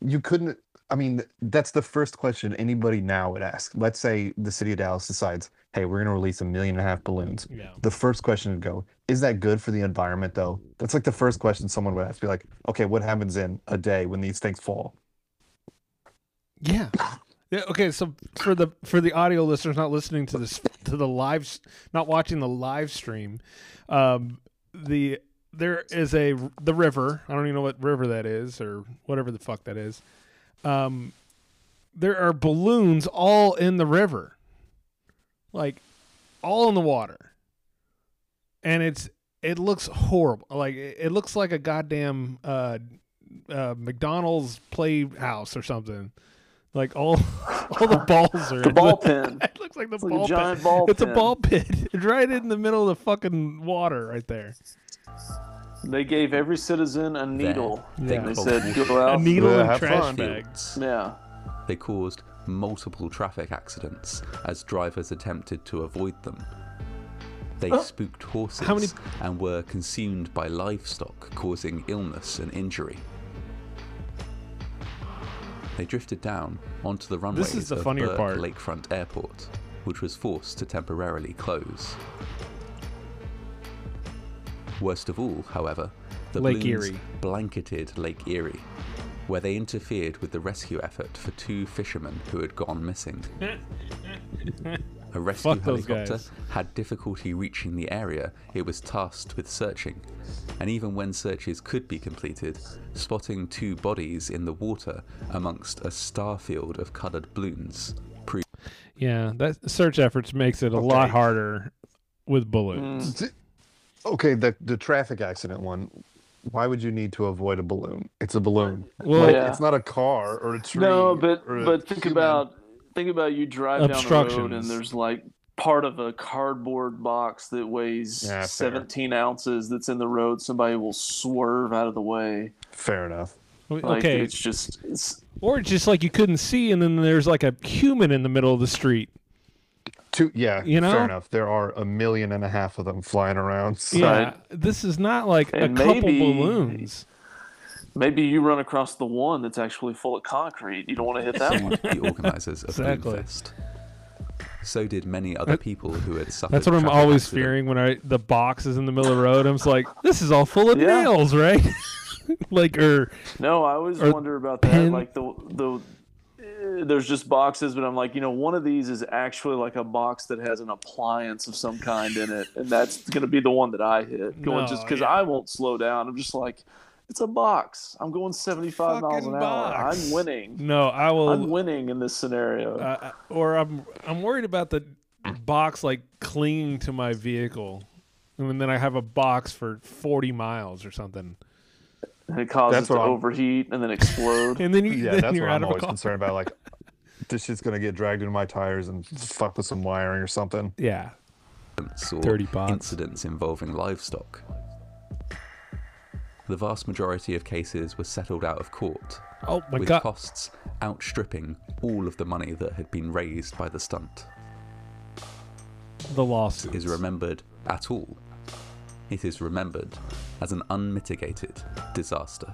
You couldn't. I mean, that's the first question anybody now would ask. Let's say the city of Dallas decides, "Hey, we're going to release a million and a half balloons." Yeah. The first question would go, "Is that good for the environment, though?" That's like the first question someone would ask. Be like, "Okay, what happens in a day when these things fall?" Yeah. Yeah. Okay. So for the for the audio listeners not listening to this to the live, not watching the live stream, um, the there is a the river. I don't even know what river that is or whatever the fuck that is. Um, there are balloons all in the river, like all in the water, and it's it looks horrible. Like it it looks like a goddamn uh, uh, McDonald's playhouse or something. Like all all the balls are the in ball pin. it looks like the It's like ball a giant pit. ball It's a ball pit. It's right in the middle of the fucking water right there. They gave every citizen a needle. Yeah. They said, "Go A needle Yeah, and have trash fun. bag. Yeah. They caused multiple traffic accidents as drivers attempted to avoid them. They oh. spooked horses many- and were consumed by livestock, causing illness and injury. They drifted down onto the runways is the of Burke part. Lakefront Airport, which was forced to temporarily close. Worst of all, however, the Lake balloons Erie. blanketed Lake Erie, where they interfered with the rescue effort for two fishermen who had gone missing. A rescue Fuck helicopter had difficulty reaching the area it was tasked with searching, and even when searches could be completed, spotting two bodies in the water amongst a star field of coloured balloons proved Yeah, that search efforts makes it a lot harder with balloons. Mm. Okay, the the traffic accident one. Why would you need to avoid a balloon? It's a balloon. Well, Like, Yeah. it's not a car or a tree. No, but but think human. about think about you drive down the road and there's like part of a cardboard box that weighs Yeah, 17 ounces that's in the road, somebody will swerve out of the way. Fair enough. Like, okay, it's just it's or just like you couldn't see, and then there's like a human in the middle of the street. Two, yeah, You know? fair enough. There are a million and a half of them flying around. so- Yeah, this is not like And a couple balloons. maybe you run across the one that's actually full of concrete. You don't want to hit that one. the organisers of Exactly. Balloonfest. So did many other people who had suffered. That's what I'm always accident. fearing when I the box is in the middle of the road. I'm just like, this is all full of Yeah. nails, right? like or No, I always Or wonder about that. pin- Like the the there's just boxes, but I'm like, you know, one of these is actually like a box that has an appliance of some kind in it, and that's going to be the one that I hit. Going No, just because yeah. I won't slow down. I'm just like, it's a box. I'm going 75 miles Fucking an hour. I'm winning. no, I will. I'm winning in this scenario. uh, or I'm I'm worried about the box like clinging to my vehicle, and then I have a box for 40 miles or something, and it causes that's it to I'm- overheat and then explode. and then you Yeah, then that's you're what out I'm always car. concerned about. Like, this shit's gonna get dragged into my tires and fuck with some wiring or something. Yeah, or Dirty bots. incidents involving livestock. The vast majority of cases were settled out of court, Oh my with god! costs outstripping all of the money that had been raised by the stunt. The lawsuit Is remembered at all. It is remembered as an unmitigated disaster.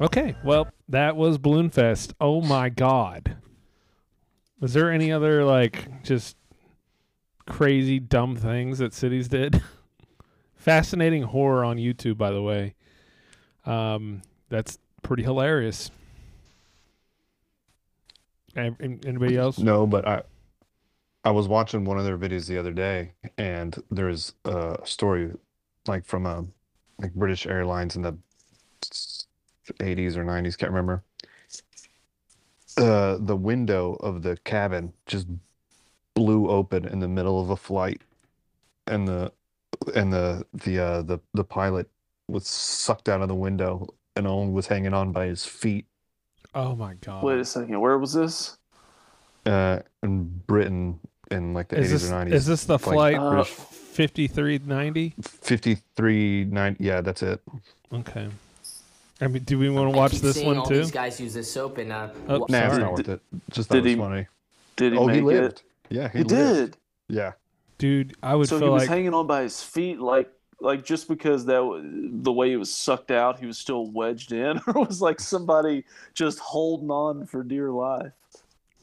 Okay, well, that was Balloonfest. Oh my god. Was there any other like just crazy dumb things that cities did? Fascinating horror on YouTube, by the way. Um, that's pretty hilarious. An- an- Anybody else? No, but I I was watching one of their videos the other day, and there's a story like from a like British Airlines in the 80s or 90s, can't remember. Uh, the window of the cabin just blew open in the middle of a flight, and the and the the uh, the the pilot was sucked out of the window and only was hanging on by his feet. Oh my god! Wait a second. Where was this? Uh, in Britain in like the is 80s this or 90s. is this the like, flight Uh, British- fifty three ninety? 53 9 yeah that's it Okay. I mean, do we want to watch this one all too? these guys use this soap and uh, Oh, wha- nah it's not worth it just did that was he- funny Did he oh make he it? lived yeah he, He lived. did. yeah Dude, I would So he was like hanging on by his feet, like like just because that w- the way he was sucked out, he was still wedged in, or was like somebody just holding on for dear life.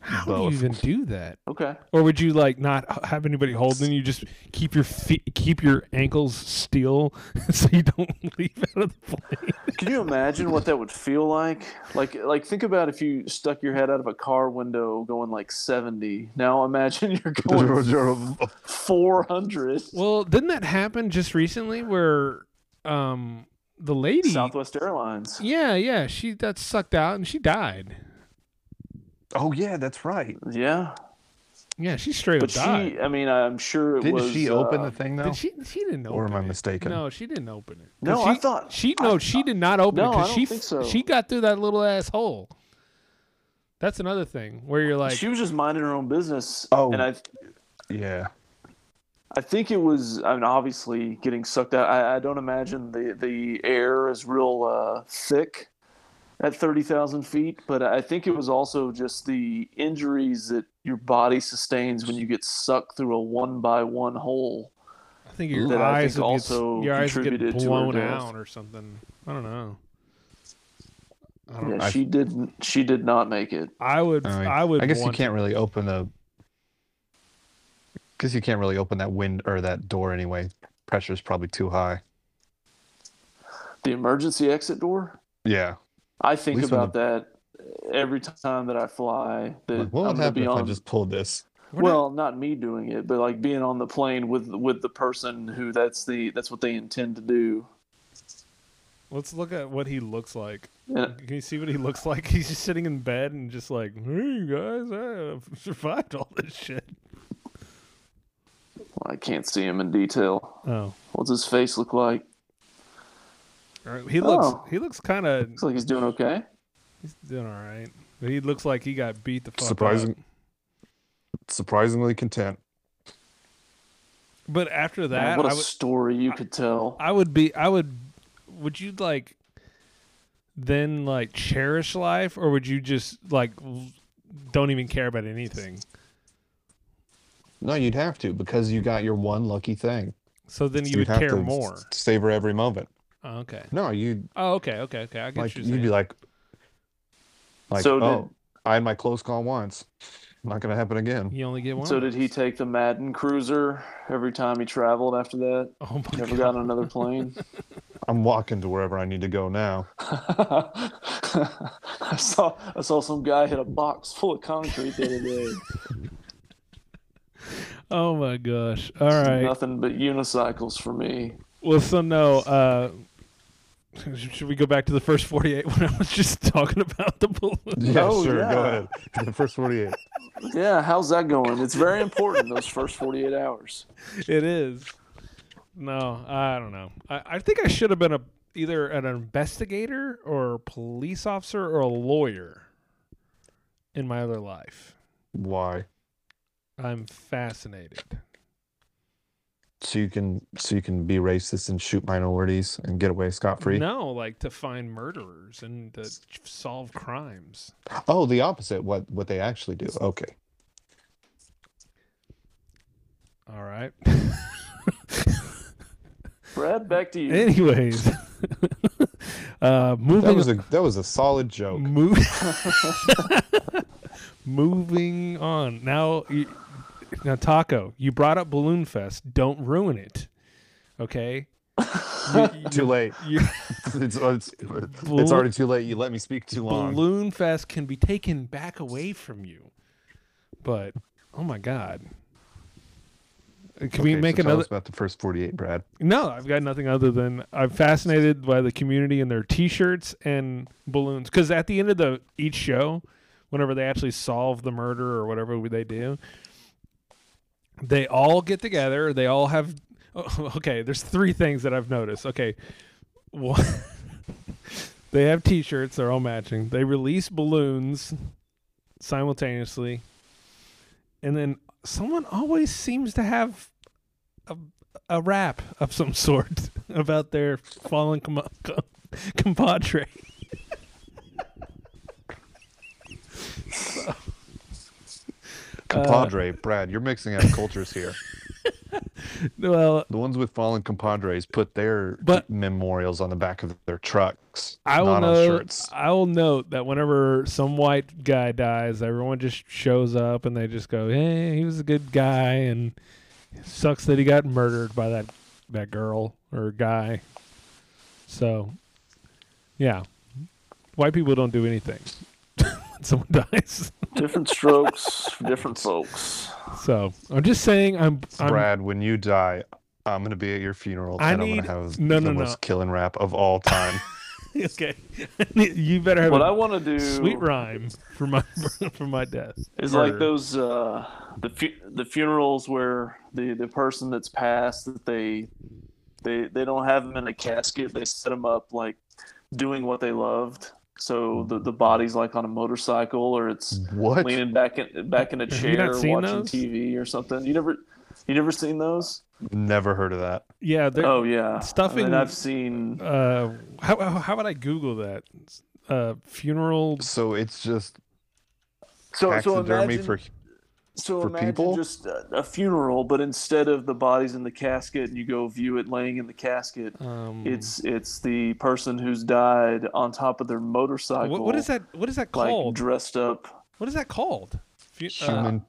How would both. you even do that? Okay. Or would you like not have anybody holding you? Just keep your feet, keep your ankles still, so you don't leave out of the plane. Can you imagine what that would feel like? Like like think about if you stuck your head out of a car window going like 70. Now imagine you're going 400. Well, didn't that happen just recently where um the lady Southwest Airlines. Yeah, yeah, she got sucked out and she died. Oh yeah that's right Yeah. Yeah, she straight But up died. she I mean I'm sure it was. didn't was she open uh, the thing though Did she she didn't open or am i it. mistaken No, she didn't open it. No, 'Cause I she, thought- she no, she did not open No, it I because don't she think so. she got through that little asshole. That's another thing where you're like, she was just minding her own business. Oh. And I yeah I think it was. I mean, obviously getting sucked out. I, I don't imagine the the air is real uh, thick at thirty thousand feet, but I think it was also just the injuries that your body sustains when you get sucked through a one by one hole. I think your that I eyes think would get, also your eyes would get contributed to her blown death. out or something. I don't know. I don't. Yeah, she didn't. She did not make it. I would. I, mean, I would. I guess you want to- can't really open the because you can't really open that wind or that door anyway pressure's probably too high The emergency exit door. yeah I think least when about that every time that I fly. That like, what I'm would gonna happen be if i just pulled this well, not me doing it, but like being on the plane with with the person who that's the that's what they intend to do. Let's look at what he looks like. Yeah. Can you see what he looks like? He's just sitting in bed and just like, hey guys, I have survived all this shit. Well, I can't see him in detail. Oh, What's his face look like? All right. he looks. Oh. He looks kind of. Looks like he's doing okay. He's doing all right. But he looks like he got beat the fuck surprising up. surprisingly content But after that, Man, what a I would, story you could tell. I would be. I would. Would you like? Then like cherish life, or would you just like don't even care about anything? No, you'd have to because you got your one lucky thing. So then you You'd would have care to more. Savor every moment. Oh, okay. No, you Oh, okay, okay, okay. I get like you're you'd be like, like So did- oh, I had my close call once. Not gonna happen again. you only get one. So did he take the Madden cruiser every time he traveled after that? Oh my Never god. got on another plane. I'm walking to wherever I need to go now. I saw I saw some guy hit a box full of concrete the other day. Oh my gosh. All right. Nothing but unicycles for me. Well, so no. Uh, should we go back to the first forty-eight when I was just talking about the balloon? Yeah, Oh, sure. Go ahead. The first 48. Yeah, how's that going? It's very important those first 48 hours. It is. No, I don't know. I, I think I should have been a either an investigator or a police officer or a lawyer in my other life. Why? I'm fascinated. So you can so you can be racist and shoot minorities and get away scot free. No, like to find murderers and to solve crimes. Oh, the opposite. What what they actually do. Okay. All right. Brad, back to you. Anyways, uh, moving That was a that was a solid joke. Move- Moving on. Now, you, now, Taco, you brought up Balloon Fest. Don't ruin it. Okay. You- you- Too late. you- oh, It's, it's, it's already too late. You let me speak too long. Balloon Fest can be taken back away from you. But oh my god. Uh, can we make so tell another us about the first 48, Brad? No, I've got nothing other than I'm fascinated by the community and their T-shirts and balloons. Because at the end of the each show, whenever they actually solve the murder or whatever they do, they all get together. They all have. okay, there's three things that I've noticed. Okay, one, they have T-shirts. They're all matching. They release balloons simultaneously, and then someone always seems to have a, a rap of some sort about their fallen com- com- compadre. Uh, compadre, Brad, you're mixing up cultures here. Well, The ones with fallen compadres put their But- memorials on the back of their trucks, I will note. I will note that whenever some white guy dies, everyone just shows up and they just go, "Hey, he was a good guy," and it sucks that he got murdered by that that girl or guy. So, yeah, white people don't do anything when someone dies. Different strokes for different folks. So I'm just saying, I'm. I'm Brad, when you die, I'm gonna be at your funeral I and I'm need- gonna have no, the no, most no. killing rap of all time. okay. you better have What a I want to do sweet rhyme for my for my death. is like those uh, the fu- the funerals where the the person that's passed that they they they don't have them in a casket. They set them up like doing what they loved. So the the body's like on a motorcycle or it's what? leaning back in back in a Have you not chair seen watching those? TV or something. You never you never seen those? Never heard of that. Yeah, they're, Oh yeah, stuffing- And I've seen uh how, how how would I Google that? Uh funeral So it's just so so imagine for so for imagine people? just a, a funeral, but instead of the bodies in the casket and you go view it laying in the casket, um it's it's the person who's died on top of their motorcycle. what, what is that what is that Like called? dressed up, what is that called? Fu- uh, human.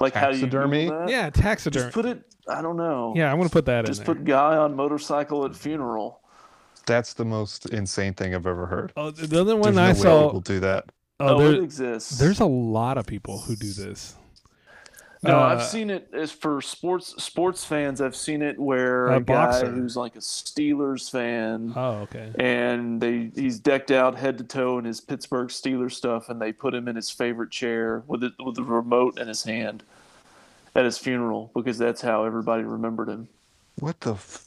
like how you Taxidermy? Google yeah, taxidermy. Just put it. I don't know. yeah, I'm gonna put that Just in Just put guy on motorcycle at funeral. That's the most insane thing I've ever heard. oh, the the other one no I way saw. people do that. Oh, Oh, there- it exists. there's a lot of people who do this. No, Uh, I've seen it as for sports sports fans. I've seen it where A a, guy boxer. who's like a Steelers fan, Oh, okay. and they he's decked out head to toe in his Pittsburgh Steelers stuff, and they put him in his favorite chair with it with the remote in his hand at his funeral because that's how everybody remembered him. What the f-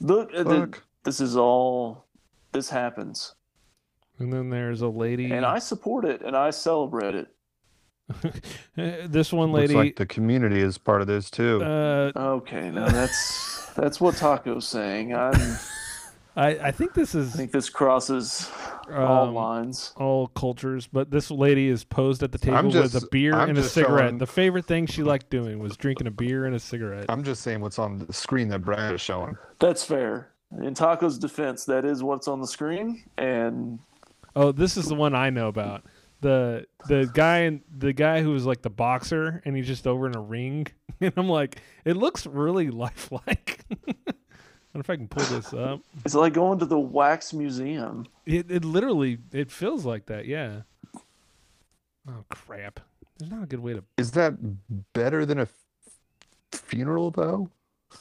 Look, uh, th- this is all. This happens, And then there's a lady. and I support it and I celebrate it. This one Looks lady. like the community is part of this too. uh, Okay, now that's that's what Taco's saying. I'm, I I I think this is I think this crosses all um, lines. all cultures, but this lady is posed at the table with a beer I'm and a cigarette. showing- The favorite thing she liked doing was drinking a beer and a cigarette. I'm just saying what's on the screen that Brad is showing. That's fair. In Taco's defense, that is what's on the screen, and Oh, this is the one I know about. The the guy the guy who was like the boxer and he's just over in a ring and I'm like, it looks really lifelike. I wonder if I can pull this up. it's like going to the wax museum. It it literally it feels like that, yeah. Oh crap. There's not a good way to Is that better than a f- funeral though?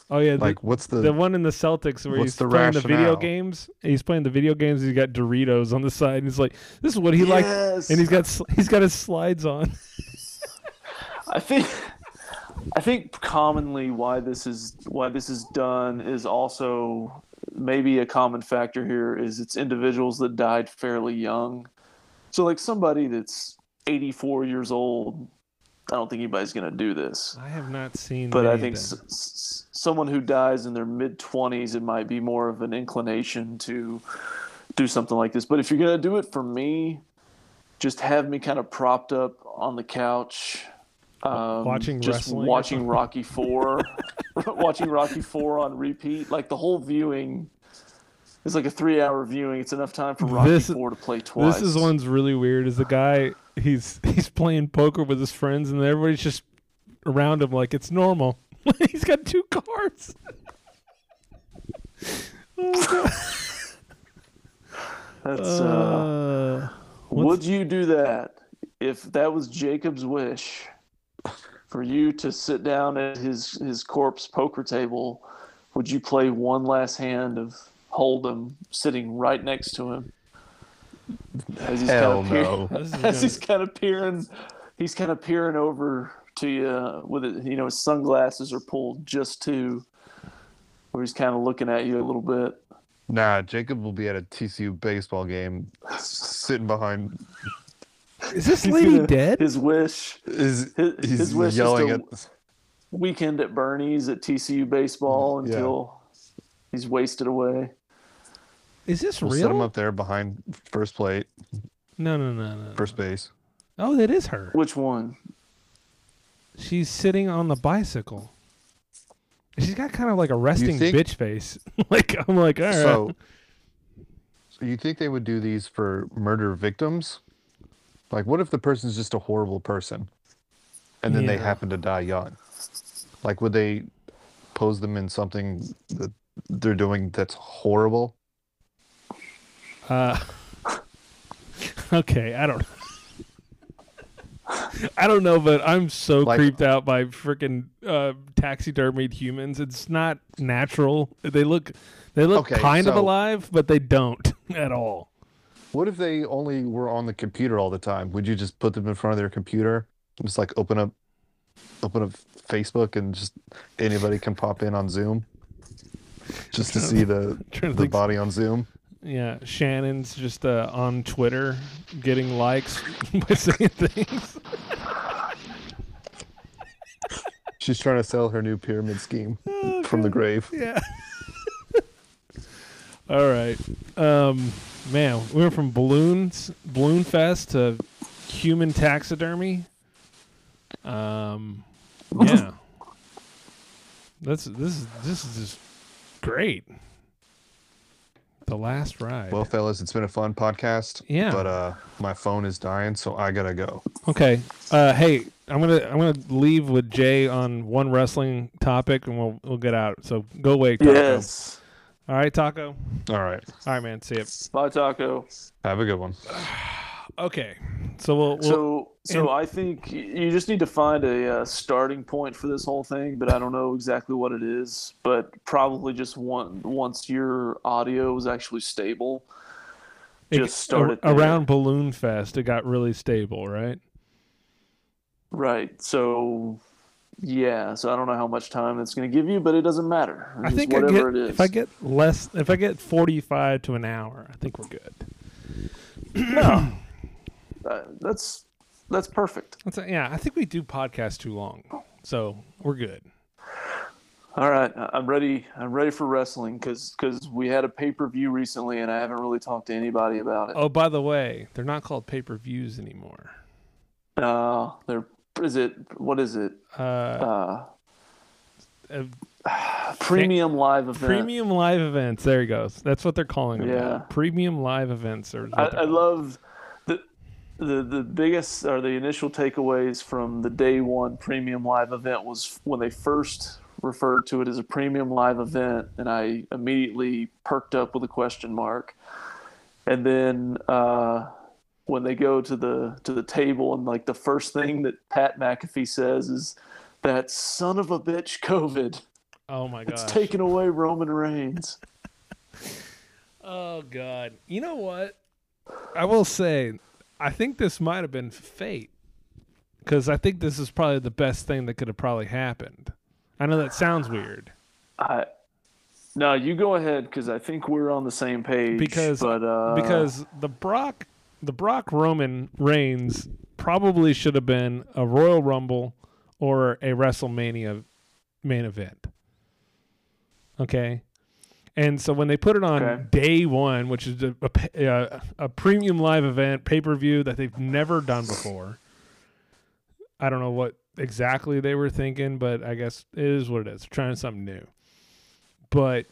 Oh yeah, the, Like, what's the the one in the Celtics where he's the playing the video games? He's playing the video games. He's got Doritos on the side, and he's like, "This is what he liked," Yes. and he's got he's got his slides on. I think I think commonly why this is why this is done is also maybe a common factor here is it's individuals that died fairly young. So like somebody that's 84 years old, I don't think anybody's going to do this. I have not seen, But I think s- s- someone who dies in their mid 20s it might be more of an inclination to do something like this. But if you're going to do it for me, just have me kind of propped up on the couch um, Watching just watching? Rocky Four, watching Rocky Four on repeat. Like the whole viewing is like a three-hour viewing. It's enough time for Rocky This- Four to play twice. This is one's really weird. Is the guy he's he's playing poker with his friends, and everybody's just around him like it's normal. he's got two cards. oh, That's uh, Uh, would you do that if that was Jacob's wish for you to sit down at his his corpse poker table? Would you play one last hand of Hold'em sitting right next to him? As he's Hell kind of peer- no. This as gonna- he's kind of peering, he's kind of peering over to you with it. You know, his sunglasses are pulled just to where he's kind of looking at you a little bit. Nah, Jacob will be at a TCU baseball game, sitting behind. is this lady gonna- dead? His wish, Is his, he's his wish yelling is to at? weekend at Bernie's at TCU baseball mm, Yeah. until he's wasted away. Is this We'll set him up there behind first plate, No, no, no, no. first base. Oh, that is her. Which one? She's sitting on the bicycle. She's got kind of like a resting think- bitch face. like I'm like, all right. So, so you think they would do these for murder victims? Like, what if the person's just a horrible person, and then they happen to die young? Like, would they pose them in something that they're doing that's horrible? Uh, okay, I don't. I don't know, but I'm so Like- creeped out by freaking uh, taxidermied humans. It's not natural. They look, they look Okay, kind of alive, but they don't at all. What if they only were on the computer all the time? Would you just put them in front of their computer, just like open up, open up Facebook, and just anybody can pop in on Zoom, just to see the to the body on Zoom? Yeah, Shannon's just uh, on Twitter getting likes by saying things. She's trying to sell her new pyramid scheme from the grave. Yeah. All right. Um, man, we went from balloons, balloon fest to human taxidermy. Um, yeah. That's this is this is just great. The last ride. Well, fellas, it's been a fun podcast. Yeah. But uh, my phone is dying, so I gotta go. Okay. Uh, hey, I'm gonna I'm gonna leave with Jay on one wrestling topic, and we'll we'll get out. So go away. Taco. Yes. All right, Taco. All right. All right, man. See you. Bye, Taco. Have a good one. Okay. So we'll, we'll So, so and- I think you just need to find a uh, starting point for this whole thing, but I don't know exactly what it is. But probably just one once your audio is actually stable, just start a- around Balloon Fest. It got really stable, right? Right. So, yeah. So I don't know how much time it's going to give you, but it doesn't matter. I Just think I whatever get, it is. if I get less, if I get 45 to an hour, I think we're good. no, Uh, that's that's perfect. That's a, yeah, I think we do podcast too long, so we're good. All right, I'm ready. I'm ready for wrestling because because we had a pay per view recently, and I haven't really talked to anybody about it. Oh, by the way, they're not called pay per views anymore. Uh, there is it. What is it? Uh, Uh, uh, premium live event. premium live events. There he goes. That's what they're calling them. now. Yeah. Premium live events. Or I, I love the the biggest or the initial takeaways from the day one premium live event was when they first referred to it as a premium live event, and I immediately perked up with a question mark. And then uh, when they go to the to the table, and like the first thing that Pat McAfee says is that son of a bitch COVID. Oh my god. It's taking away Roman Reigns. Oh god. You know what? I will say, I think this might have been fate, because I think this is probably the best thing that could have probably happened. I know that sounds weird. I no, you go ahead because I think we're on the same page. because but, uh, because the Brock the Brock Roman Reigns probably should have been a Royal Rumble or a WrestleMania main event. Okay. And so when they put it on Okay. day one, which is a, a, a premium live event pay per view that they've never done before, I don't know what exactly they were thinking, but I guess it is what it is. They're trying something new. But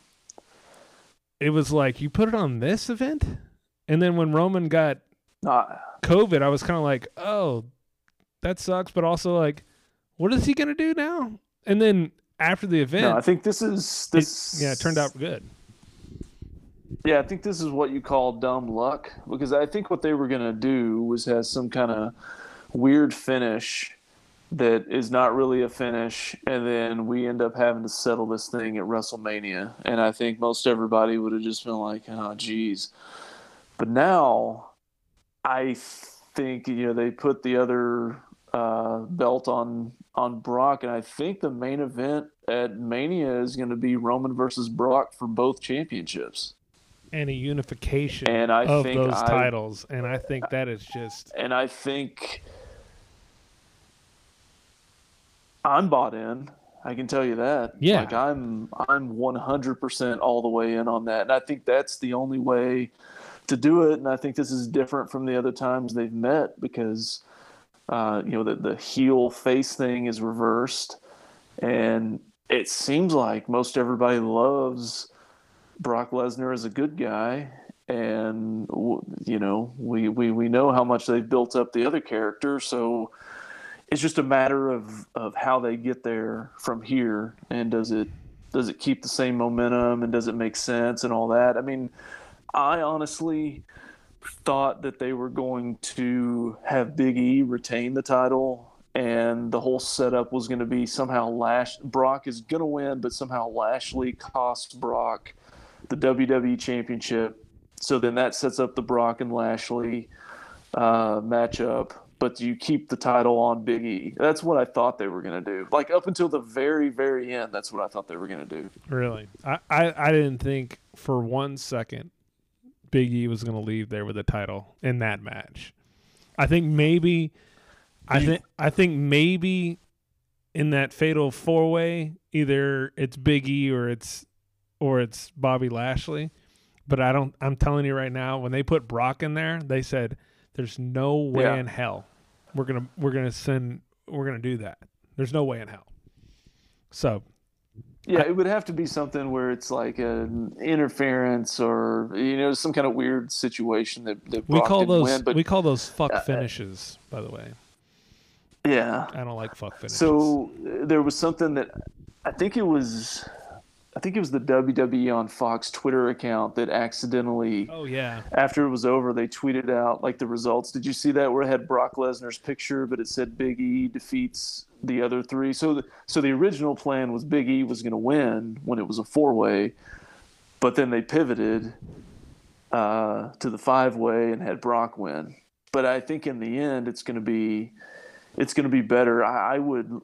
it was like you put it on this event, and then when Roman got uh, COVID, I was kind of like, oh, that sucks. But also like, what is he gonna do now? And then after the event, no, I think this is this. yeah, it turned out good. Yeah, I think this is what you call dumb luck because I think what they were gonna do was have some kind of weird finish that is not really a finish, and then we end up having to settle this thing at WrestleMania. And I think most everybody would have just been like, "Oh, geez." But now, I think you know they put the other uh, belt on on Brock, and I think the main event at Mania is going to be Roman versus Brock for both championships. And a unification And I of think those I- titles, and I think that is just and I think I'm bought in. I can tell you that. Yeah. Like I'm I'm 100% all the way in on that. And I think that's the only way to do it and I think this is different from the other times they've met because uh, you know the the heel face thing is reversed. And it seems like most everybody loves Brock Lesnar as a good guy, and you know we, we we know how much they've built up the other character, so it's just a matter of of how they get there from here, and does it does it keep the same momentum, and does it make sense, and all that. I mean, I honestly thought that they were going to have Big E retain the title. And the whole setup was going to be somehow Lash Brock is going to win, but somehow Lashley costs Brock the WWE Championship. So then that sets up the Brock and Lashley uh, matchup. But you keep the title on Big E. That's what I thought they were going to do. Like up until the very, very end, that's what I thought they were going to do. really. I, I I didn't think for one second Big E was going to leave there with the title in that match. I think maybe, I think I think maybe in that fatal four way, either it's Big E or it's or it's Bobby Lashley. But I don't. I'm telling you right now, when they put Brock in there, they said there's no way Yeah. in hell we're gonna we're gonna send we're gonna do that. There's no way in hell. So Yeah, it would have to be something where it's like an interference or you know some kind of weird situation that, that we Brock call didn't those win. But we call those fuck uh, finishes. By the way, yeah, I don't like fuck finishes. So uh, there was something that I think it was, I think it was the WWE on Fox Twitter account that accidentally, oh yeah, after it was over, they tweeted out like the results. Did you see that where it had Brock Lesnar's picture, but it said Big E defeats the other three? So, the, so the original plan was Big E was going to win when it was a four way, but then they pivoted uh, to the five way and had Brock win. But I think in the end, it's going to be it's going to be better. I, I would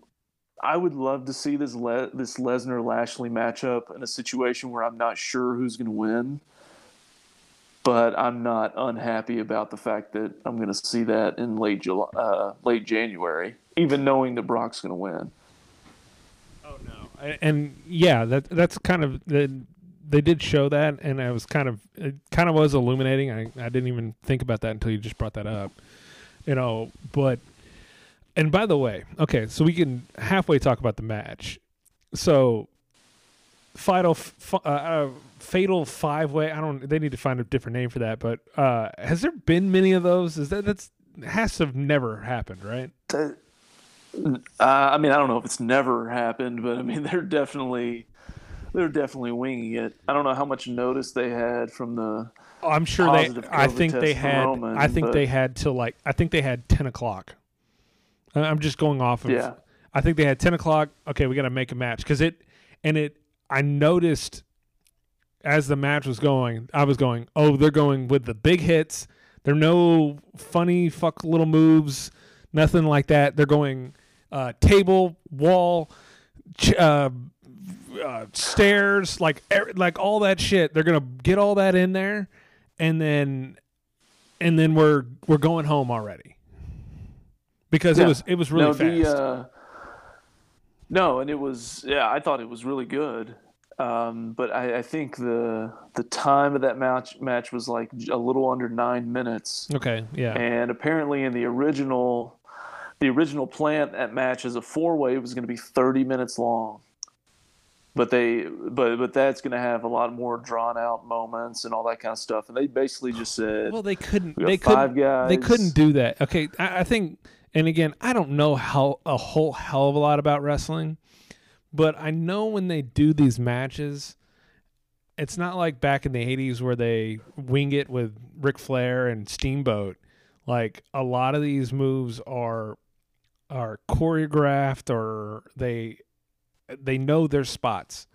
I would love to see this Le- this Lesnar Lashley matchup in a situation where I'm not sure who's going to win. but I'm not unhappy about the fact that I'm going to see that in late July, uh, late January, even knowing that Brock's going to win. Oh no! And- and yeah, that that's kind of the, they did show that, and I was kind of it kind of was illuminating. I I didn't even think about that until you just brought that up, you know. But and by the way, okay, so we can halfway talk about the match. So, fatal f- uh, uh, fatal five way. I don't. They need to find a different name for that. But uh, has there been many of those? Is that that's has to have never happened, right? Uh, I mean, I don't know if it's never happened, but I mean, they're definitely they're definitely winging it. I don't know how much notice they had from the. I'm sure they. I think they had. Roman, I think but- they had till like. I think they had ten o'clock. I'm just going off of. Yeah. I think they had ten o'clock. Okay, we got to make a match because it, and it. I noticed as the match was going, I was going, oh, they're going with the big hits. There are no funny fuck little moves, nothing like that. They're going uh, table, wall, ch- uh, uh, stairs, like er- like all that shit. They're gonna get all that in there, and then and then we're we're going home already because it was it was really no, fast. The, uh, no, and it was yeah. I thought it was really good, um, but I, I think the the time of that match match was like a little under nine minutes. okay, yeah, And apparently, in the original, the original plan that match as a four way was going to be thirty minutes long. But they, but but that's going to have a lot more drawn out moments and all that kind of stuff. And they basically just said, Well, they couldn't. We They five couldn't. guys. They couldn't do that. Okay, I, I think. And again, I don't know how a whole hell of a lot about wrestling, but I know when they do these matches, it's not like back in the '80s where they wing it with Ric Flair and Steamboat. Like a lot of these moves are are choreographed or they they know their spots.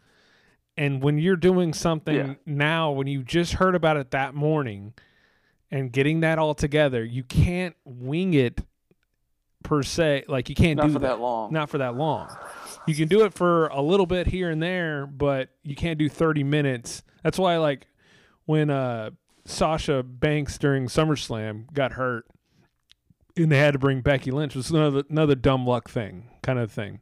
And when you're doing something Yeah. now, when you just heard about it that morning and getting that all together, you can't wing it per se. Like you can't Not do for that long. Not for that long. You can do it for a little bit here and there, but you can't do 30 minutes. That's why like when uh Sasha Banks during SummerSlam got hurt and they had to bring Becky Lynch was another another dumb luck thing kind of thing.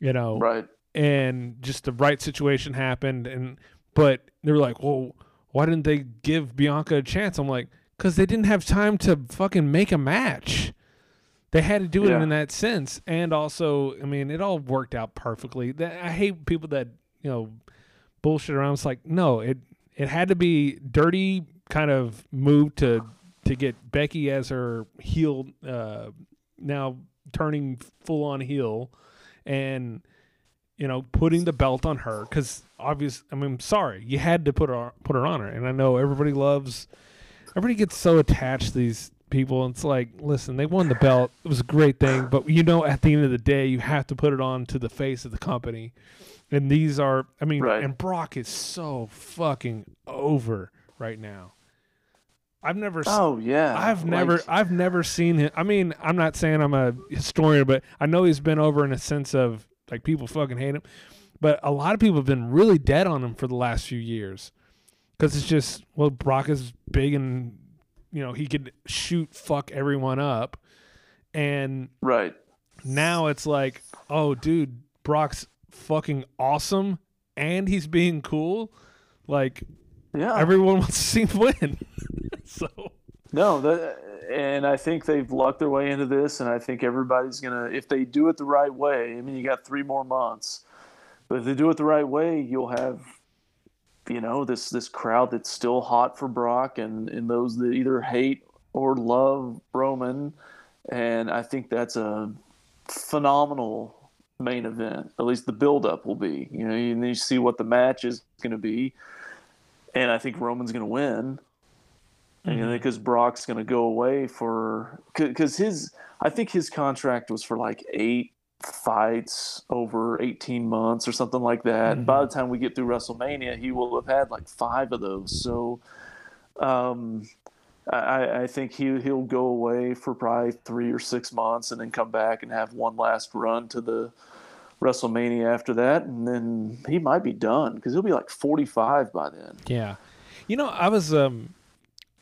You know. right? And just the right situation happened and but they were like, "Well, why didn't they give Bianca a chance?" I'm like, "Cuz they didn't have time to fucking make a match." They had to do it Yeah. in that sense, and also, I mean, it all worked out perfectly. I hate people that you know bullshit around. It's like, no, it it had to be dirty kind of move to to get Becky as her heel, uh, now turning full on heel, and you know putting the belt on her because obvious. I mean, sorry, you had to put her put her on her, and I know everybody loves. Everybody gets so attached to these people. It's like, listen, they won the belt. It was a great thing, but you know, at the end of the day, you have to put it on to the face of the company. And these are, I mean, Right. and Brock is so fucking over right now. I've never, Oh yeah. I've never, I've never seen him. I mean, I'm not saying I'm a historian, but I know he's been over in a sense of like people fucking hate him. But a lot of people have been really dead on him for the last few years because it's just well, Brock is big and you know he could shoot fuck everyone up, and right. now it's like, oh, dude, Brock's fucking awesome and he's being cool. Like Yeah. everyone wants to see him win. so No, that, and I think they've lucked their way into this, and I think everybody's gonna, if they do it the right way. I mean, you got three more months, but if they do it the right way, you'll have, you know, this this crowd that's still hot for Brock, and and those that either hate or love Roman, and I think that's a phenomenal main event. At least the build up will be. You know, you, you see what the match is going to be, and I think Roman's going to win Mm-hmm. because Brock's going to go away for because his I think his contract was for like eight fights over 18 months or something like that. And by the time we get through WrestleMania, he will have had like five of those. So um, I, I think he he'll go away for probably three or six months and then come back and have one last run to the WrestleMania after that, and then he might be done because he'll be like 45 by then. Yeah. You know, I was um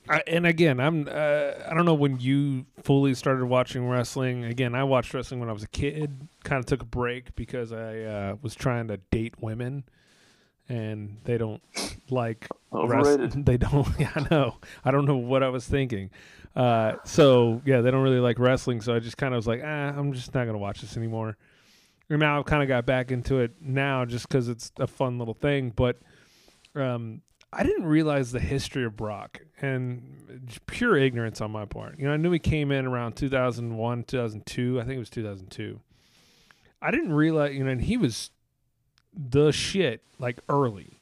I, and again, I'm uh, I don't know when you fully started watching wrestling. Again, I watched wrestling when I was a kid. Kind of took a break because I uh, was trying to date women, and they don't like wrestling. They don't. Yeah, I know. I don't know what I was thinking. Uh, so yeah, they don't really like wrestling. So I just kind of was like, ah, I'm just not gonna watch this anymore. And now I've kind of got back into it now just because it's a fun little thing. But um, I didn't realize the history of Brock and pure ignorance on my part. You know, I knew he came in around 2001, 2002. I think it was 2002. I didn't realize, you know, and he was the shit like early.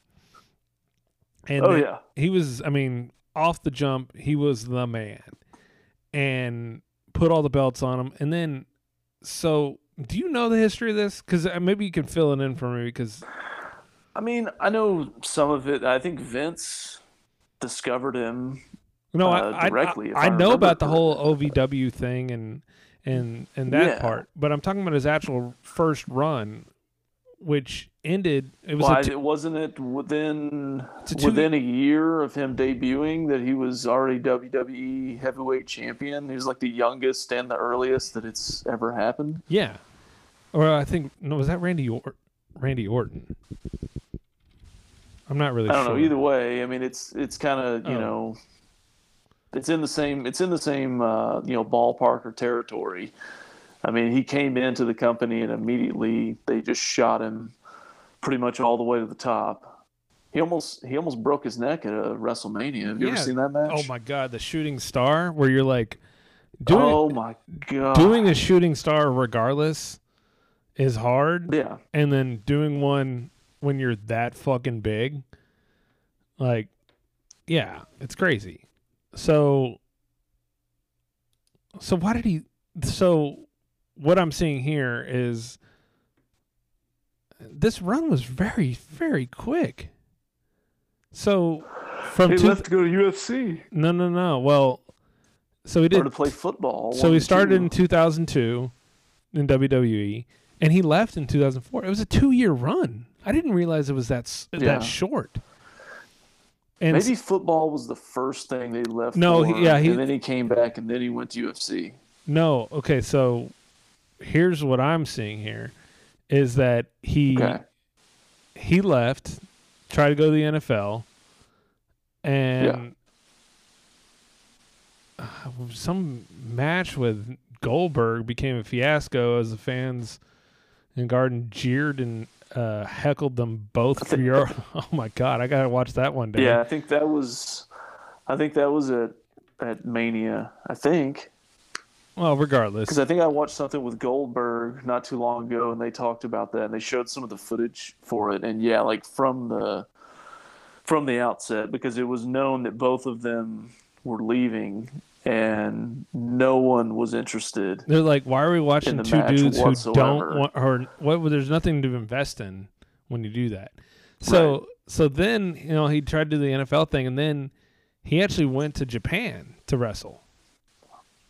And Oh, yeah. he was. I mean, off the jump, he was the man, and put all the belts on him. And then, so do you know the history of this? Because uh, maybe you can fill it in for me. Because I mean, I know some of it. I think Vince discovered him. No, uh, I, directly. I, if I know about the whole OVW thing and and and that Yeah. part, but I'm talking about his actual first run, which ended. It was a two- wasn't it within a within a year of him debuting that he was already WWE heavyweight champion? He was like the youngest and the earliest that it's ever happened. yeah, or I think no, was that Randy or- Randy Orton? I'm not really I don't sure. know. Either way, I mean, it's it's kind of you Oh. know, it's in the same it's in the same uh, you know ballpark or territory. I mean, he came into the company and immediately they just shot him pretty much all the way to the top. He almost he almost broke his neck at a WrestleMania. Have you Yeah. ever seen that match? Oh my god, the shooting star, where you're like doing oh my god! doing a shooting star regardless is hard. Yeah. And then doing one when you're that fucking big, like, yeah, it's crazy. So, so why did he? So, what I'm seeing here is this run was very, very quick. So, from he two, left to go to UFC no, no, no. Well, so he or did to play football. so he started two. in 2002 in WWE, and he left in 2004. It was a two-year run. I didn't realize it was that Yeah. that short. And Maybe football was the first thing they left. No, for, he- yeah, he- and then he came back, and then he went to UFC. no, okay. So here's what I'm seeing here is that he Okay. he left, tried to go to the NFL, and uh, some match with Goldberg became a fiasco as the fans in Garden jeered and uh, heckled them both for your. Oh my god, I gotta watch that one day. Yeah, I think that was, I think that was at at Mania. I think Well, regardless, because I think I watched something with Goldberg not too long ago, and they talked about that, and they showed some of the footage for it, and yeah, like from the from the outset, because it was known that both of them were leaving, and no one was interested. They're like, why are we watching two dudes who don't want, or what? There's nothing to invest in when you do that. So, Right. so then you know he tried to do the NFL thing, and then he actually went to Japan to wrestle.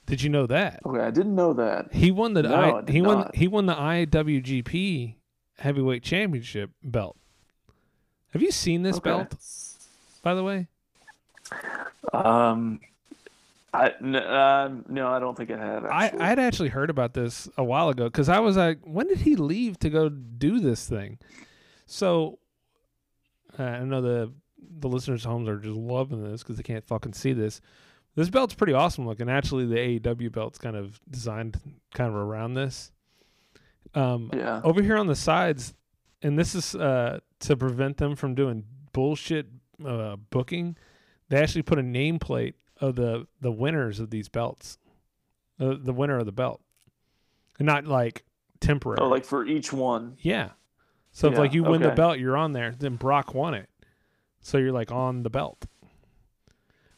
Did you know that Okay, I didn't know that. he won the No, I, I he won not. he won the IWGP Heavyweight Championship belt? Have you seen this Okay. belt? By the way, Um, I n- uh, no, I don't think I have. I Actually. I'd actually heard about this a while ago because I was like, when did he leave to go do this thing? So uh, I know the the listeners' homes are just loving this because they can't fucking see this. This belt's pretty awesome looking. Actually, the AEW belt's kind of designed kind of around this. Um, Yeah. Over here on the sides, and this is uh, to prevent them from doing bullshit uh, booking. They actually put a nameplate of the the winners of these belts, uh, the winner of the belt, and not like temporary. Oh, like for each one. yeah. So if like you win the belt, you're on there. Then Brock won it, so you're like on the belt.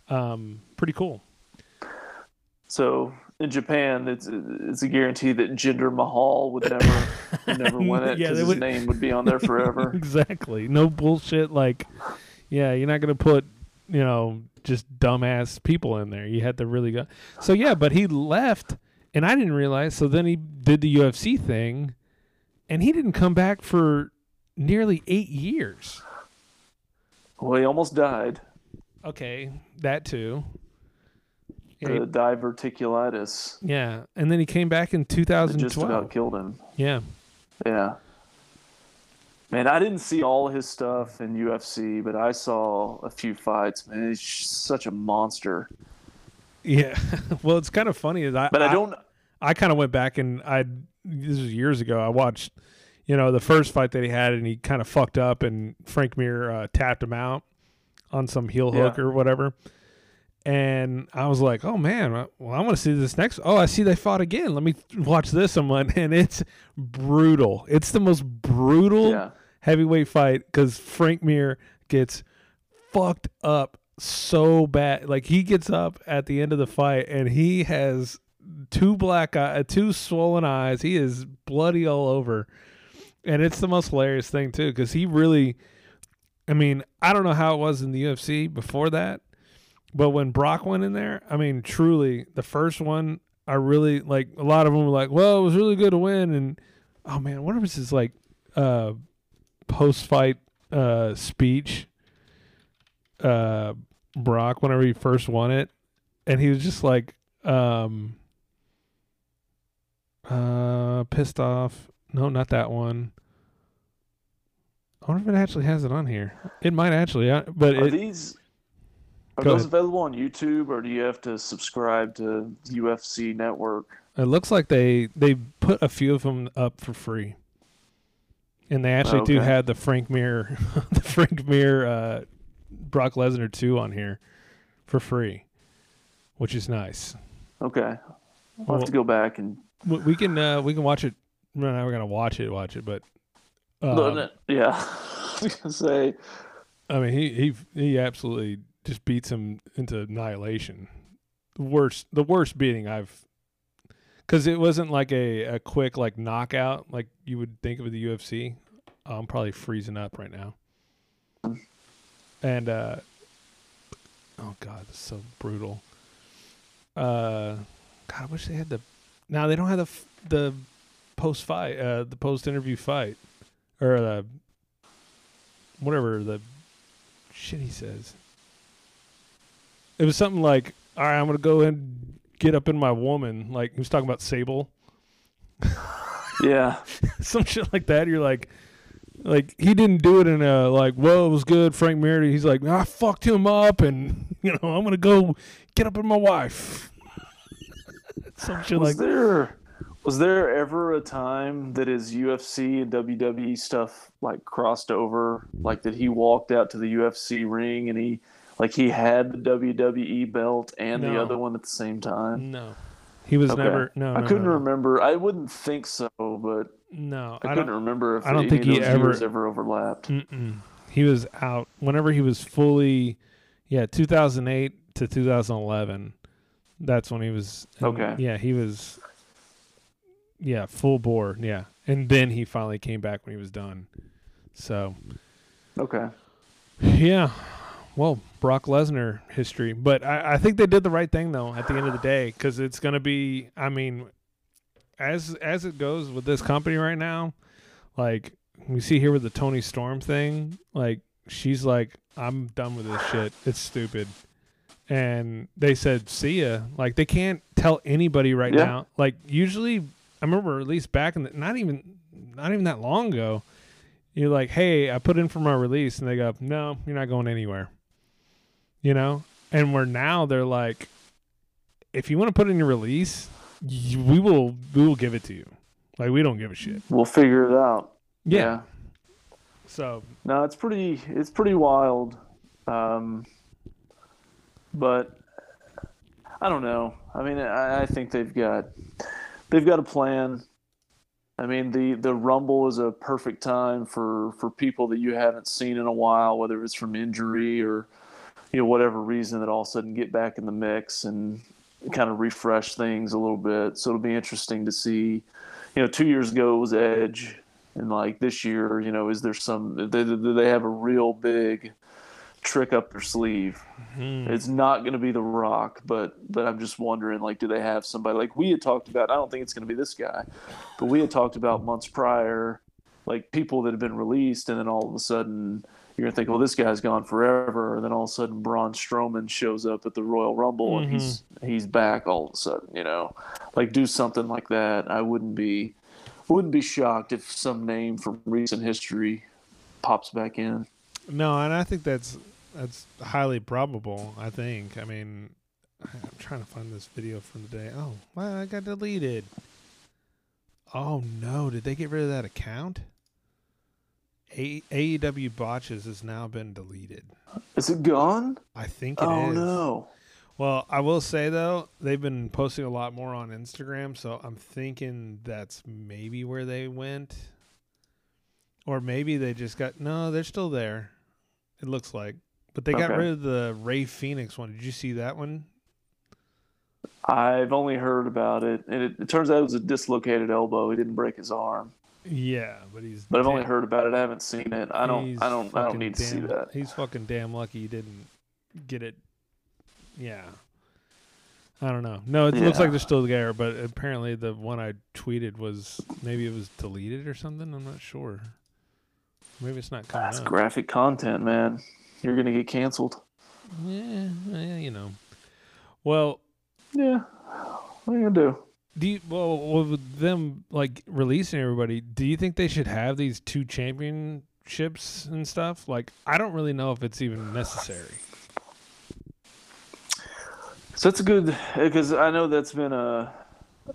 Um, pretty cool. So in Japan, it's it's a guarantee that Jinder Mahal would never never win it because they his would- name would be on there forever. exactly. No bullshit. Like, yeah, you're not gonna put you know just dumbass people in there. You had to really go. So yeah, but he left, and I didn't realize. So then he did the UFC thing, and he didn't come back for nearly eight years. well, he almost died. Okay, that too. Yeah, the diverticulitis. Yeah, and then he came back in It just about killed him. Yeah, Yeah. Man, I didn't see all his stuff in UFC, but I saw a few fights. Man, he's such a monster. yeah. well, it's kind of funny. Is I, But I don't. I kind of went back and I this was years ago. I watched, you know, the first fight that he had, and he kind of fucked up, and Frank Mir uh, tapped him out on some heel hook Yeah. or whatever. And I was like, oh man, well I want to see this next. Oh, I see they fought again. Let me watch this one, and it's brutal. It's the most brutal Yeah. Heavyweight fight because Frank Mir gets fucked up so bad. Like he gets up at the end of the fight and he has two black eye, two swollen eyes. He is bloody all over, and it's the most hilarious thing too because he really. I mean, I don't know how it was in the UFC before that, but when Brock went in there, I mean, truly, the first one, I really like. A lot of them were like, "Well, it was really good to win," and oh man, what was his like uh, post fight uh, speech? Uh, Brock, whenever he first won it, and he was just like, um, uh, pissed off. No, not that one. I wonder if it actually has it on here. It might actually, but Are it, these are those ahead. available on YouTube, or do you have to subscribe to UFC Network? It looks like they they put a few of them up for free, and they actually do Okay. have the Frank Mir, the Frank Mir, uh, Brock Lesnar two on here for free, which is nice. Okay, I'll Well- have to go back and We we can uh, we can watch it. We're gonna watch it, watch it, but No, um, no, yeah. I was gonna say I mean he he he absolutely just beats him into annihilation. The worst the worst beating I've because it wasn't like a, a quick like knockout like you would think of the UFC. I'm probably freezing up right now. And uh oh god, it's so brutal. Uh God, I wish they had the now they don't have the the post fight uh the post interview fight or the whatever the shit he says. It was something like, "All right, I'm gonna go and get up in my woman." Like he was talking about Sable, yeah. some shit like that. You're like, like he didn't do it in a like, "Well, it was good." Frank Mir, he's like, "I fucked him up," and you know, I'm gonna go get up in my wife. some shit Was like there was there ever a time that his UFC and WWE stuff like crossed over? Like that he walked out to the UFC ring and he like he had the WWE belt and the other one at the same time? no. He was Okay. never no. I no, couldn't no, remember. I wouldn't think so, but No, I, I couldn't remember if I don't think he ever- ever overlapped. Mm-mm. He was out whenever he was fully, yeah, 2008 to 2011. That's when he was. and, Okay. Yeah, he was. Yeah, full bore. Yeah, and then he finally came back when he was done. So Okay. yeah, well, Brock Lesnar history, but I, I think they did the right thing though at the end of the day because it's gonna be. I mean, as as it goes with this company right now, like we see here with the Toni Storm thing, like she's like, I'm done with this shit. It's stupid. And they said, see ya. Like they can't tell anybody right Yeah. now. Like usually, I remember at least back in the, not even not even that long ago, you're like, hey, I put in for my release, and they go, no, you're not going anywhere. You know, and where now they're like, if you want to put in your release, you, we will we will give it to you. Like we don't give a shit. We'll figure it out. Yeah. So No, it's pretty it's pretty wild. Um, but I don't know. I mean, I, I think they've got they've got a plan. I mean, the the Rumble is a perfect time for for people that you haven't seen in a while, whether it's from injury or you know whatever reason, that all of a sudden get back in the mix and kind of refresh things a little bit. So it'll be interesting to see. You know, two years ago it was Edge, and like this year, you know, is there some? Do they, have a real big trick up their sleeve? hmm. It's not going to be The Rock, but but I'm just wondering, like, do they have somebody like we had talked about? I don't think it's going to be this guy, but we had talked about months prior, like people that have been released, and then all of a sudden, you're gonna think, well, this guy's gone forever, and then all of a sudden Braun Strowman shows up at the Royal Rumble and he's mm-hmm. he's back all of a sudden. You know, like do something like that. I wouldn't be wouldn't be shocked if some name from recent history pops back in. No, and I think that's that's highly probable. I think. I mean, I'm trying to find this video from the day. Oh, well, I got deleted. Oh no! Did they get rid of that account? A- AEW botches has now been deleted. Is it gone? I think it oh, is. oh no. Well, I will say though, they've been posting a lot more on Instagram, so I'm thinking that's maybe where they went. Or maybe they just got no, they're still there. It looks like. But they got rid of the Rey Fenix one. Did you see that one? I've only heard about it, and it, it turns out it was a dislocated elbow. He didn't break his arm, Yeah, but he's but I've only heard about it. I haven't seen it. I don't. I don't. I don't need to see that. He's fucking damn lucky he didn't get it. Yeah. I don't know. No, it looks like they're still there, but apparently the one I tweeted was maybe it was deleted or something. I'm not sure. Maybe it's not coming That's up. graphic content, man. You're gonna get canceled. Yeah, yeah, you know. Well, Yeah. What are you gonna do? Do you, well with them like releasing everybody? Do you think they should have these two championships and stuff? Like, I don't really know if it's even necessary. So that's a good because I know that's been a,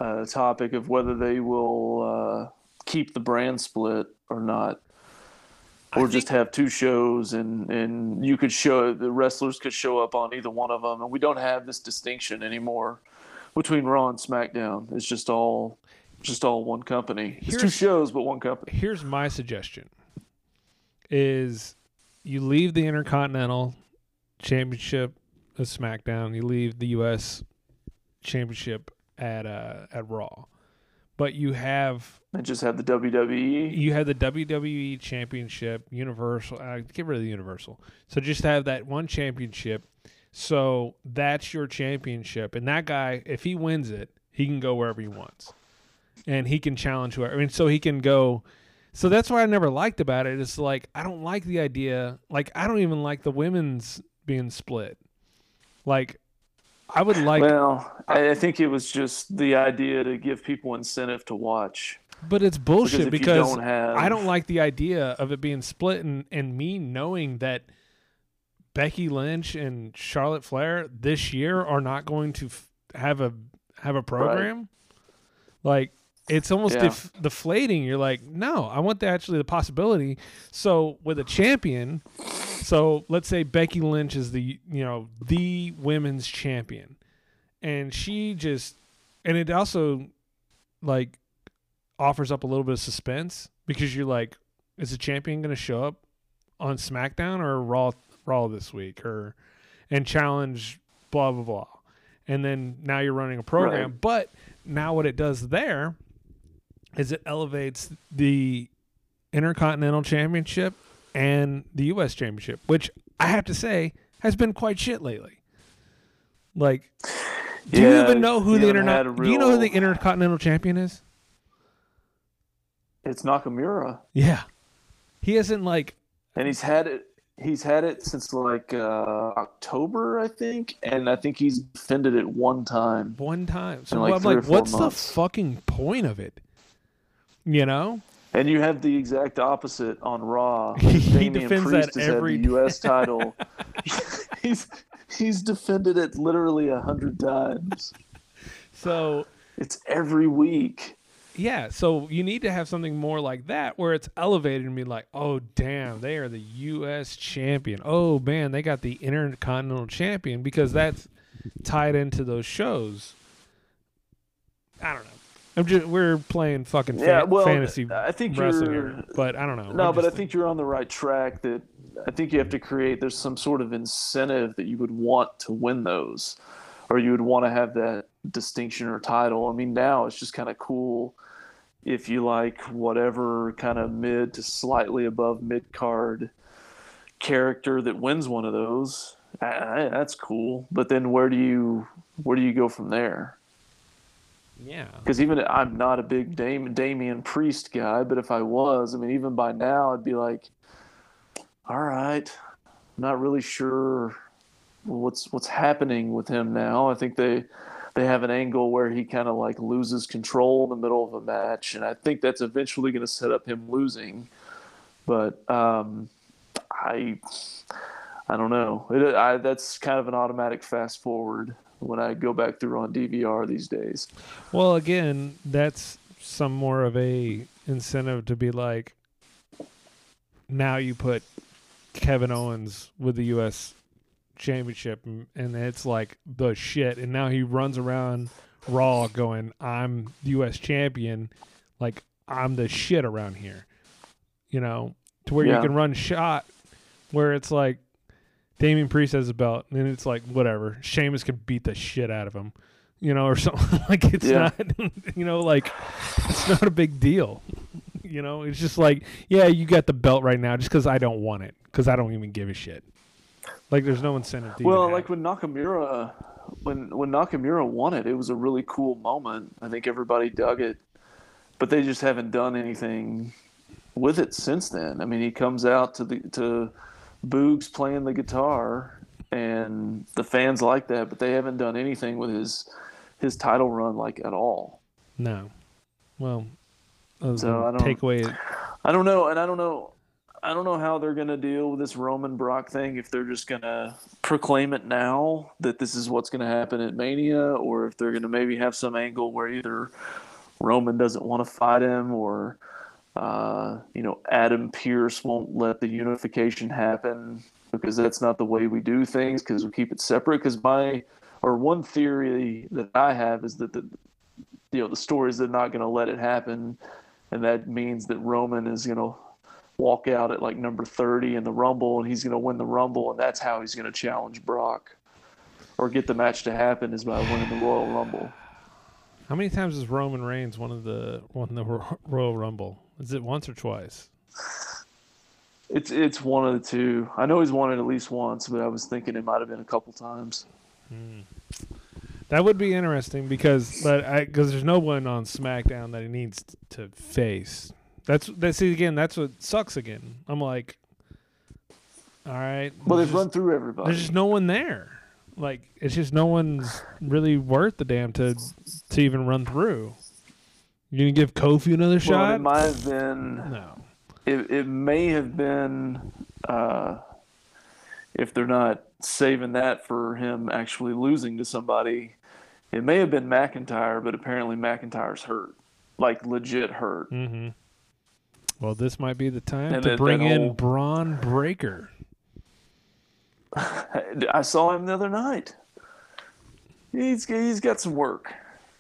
a topic of whether they will uh, keep the brand split or not, or just have two shows and and you could show the wrestlers could show up on either one of them, and we don't have this distinction anymore between Raw and SmackDown. It's just all just all one company. It's two shows, but one company. Here's my suggestion: is you leave the Intercontinental Championship at SmackDown, you leave the U.S. Championship at uh, at Raw, but you have And just have the. WWE. you have the WWE Championship, Universal. Uh, get rid of the Universal. So just have that one championship. So that's your championship, and that guy, if he wins it, he can go wherever he wants, and he can challenge whoever. I mean, so he can go. So that's what I never liked about it. It's like I don't like the idea. Like I don't even like the women's being split. Like I would like, well, I, I think it was just the idea to give people incentive to watch. but it's bullshit you because don't have- I don't like the idea of it being split and, and me knowing that Becky Lynch and Charlotte Flair this year are not going to f- have a have a program. Like it's almost Yeah. def- deflating. You're like, no, I want the, actually the possibility. So with a champion, so let's say Becky Lynch is the you know the women's champion, and she just and it also like offers up a little bit of suspense because you're like, is the champion going to show up on SmackDown or Raw Raw this week or and challenge blah blah blah, and then now you're running a program. Right. But now what it does there is it elevates the Intercontinental Championship and the U.S. Championship, which I have to say has been quite shit lately. Like, do you even know who the haven't internet? a Do you know who the Intercontinental Champion is? It's Nakamura, Yeah, he isn't like and he's had it. He's had it since like uh, October, I think, and I think he's defended it one time. one time. So like, I'm like, what's months. the fucking point of it? You know? And you have the exact opposite on Raw. He Damian defends Priest that every- the U.S. title. he's he's defended it literally a hundred times. So It's every week. Yeah, so you need to have something more like that where it's elevated and be like, oh damn, they are the U.S. champion. Oh man, they got the Intercontinental champion because that's tied into those shows. I don't know. I'm just we're playing fucking fa- Yeah, well, fantasy I think wrestling, you're- but I don't know. No, I'm but I think you're on the right track. That I think you have to create. There's some sort of incentive that you would want to win those, or you would want to have that distinction or title. I mean, now it's just kind of cool if you like whatever kind of mid to slightly above mid card character that wins one of those. I, I, that's cool. But then where do you where do you go from there? yeah. Because even I'm not a big Dam- Damian Priest guy, but if I was, I mean, even by now, I'd be like, all right, not really sure what's what's happening with him now. I think they they have an angle where he kind of like loses control in the middle of a match, and I think that's eventually going to set up him losing. But um, I I don't know. It, I, that's kind of an automatic fast forward when I go back through on DVR these days. Well, again, that's some more of a incentive to be like, now you put Kevin Owens with the U.S. Championship, and, and it's like the shit, and now he runs around Raw going, "I'm U.S. champion," like I'm the shit around here, you know, to where Yeah. you can run shot, where it's like Damian Priest has a belt, and it's like whatever. Sheamus can beat the shit out of him, you know, or something. like it's Yeah. not, you know, like it's not a big deal. You know, it's just like, yeah, you got the belt right now, just because I don't want it, because I don't even give a shit. Like, there's no incentive to. Well, like when Nakamura, when when Nakamura won it, it was a really cool moment. I think everybody dug it, but they just haven't done anything with it since then. I mean, he comes out to the to Boogs playing the guitar, and the fans like that, but they haven't done anything with his his title run like at all. no. Well, uh, So I don't take away. I don't know, and I don't know. I don't know how they're going to deal with this Roman Brock thing. If they're just going to proclaim it now that this is what's going to happen at Mania, or if they're going to maybe have some angle where either Roman doesn't want to fight him, or uh, you know Adam Pearce won't let the unification happen because that's not the way we do things because we keep it separate. Because my or one theory that I have is that the you know the stories are not going to let it happen, and that means that Roman is going to walk out at like number 30 in the Rumble and he's going to win the Rumble and that's how he's going to challenge Brock or get the match to happen is by winning the Royal Rumble. How many times has Roman Reigns won the won the Royal Rumble? Is it once or twice? It's it's one of the two. I know he's won it at least once, but I was thinking it might have been a couple times. Hmm. That would be interesting because, but I because there's no one on SmackDown that he needs to face. That's that. See again, that's what sucks. Again, I'm like, all right. Well, they've run through everybody. There's just no one there. Like it's just no one's really worth the damn to to even run through. You gonna give Kofi another Well, shot? it might have been. No. It it may have been. Uh, if they're not saving that for him actually losing to somebody, it may have been McIntyre, but apparently McIntyre's hurt, like legit hurt. Mm-hmm. Well, this might be the time And to that- bring that in whole- Bron Breakker. I saw him the other night. He's he's got some work.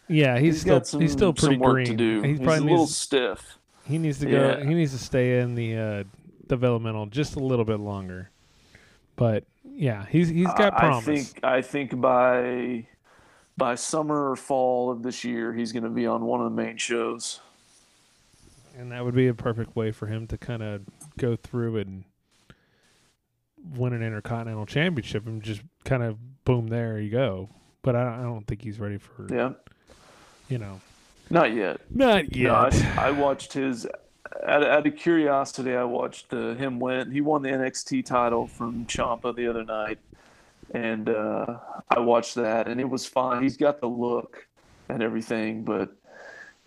Yeah, he's, He's still some- he's still pretty work green. to do. He's He's probably a little needs, stiff. He needs to go. Yeah. He needs to stay in the uh, developmental just a little bit longer. But yeah, he's he's got I- promise. I think I think by by summer or fall of this year, he's going to be on one of the main shows. And that would be a perfect way for him to kind of go through and win an intercontinental championship and just kind of boom there you go but i, I don't think he's ready for Yeah, you know not yet. not yet No, I, I watched his. Out, out of curiosity, I watched uh, him win. He won the NXT title from Ciampa the other night, and uh, I watched that, and it was fine. He's got the look and everything, but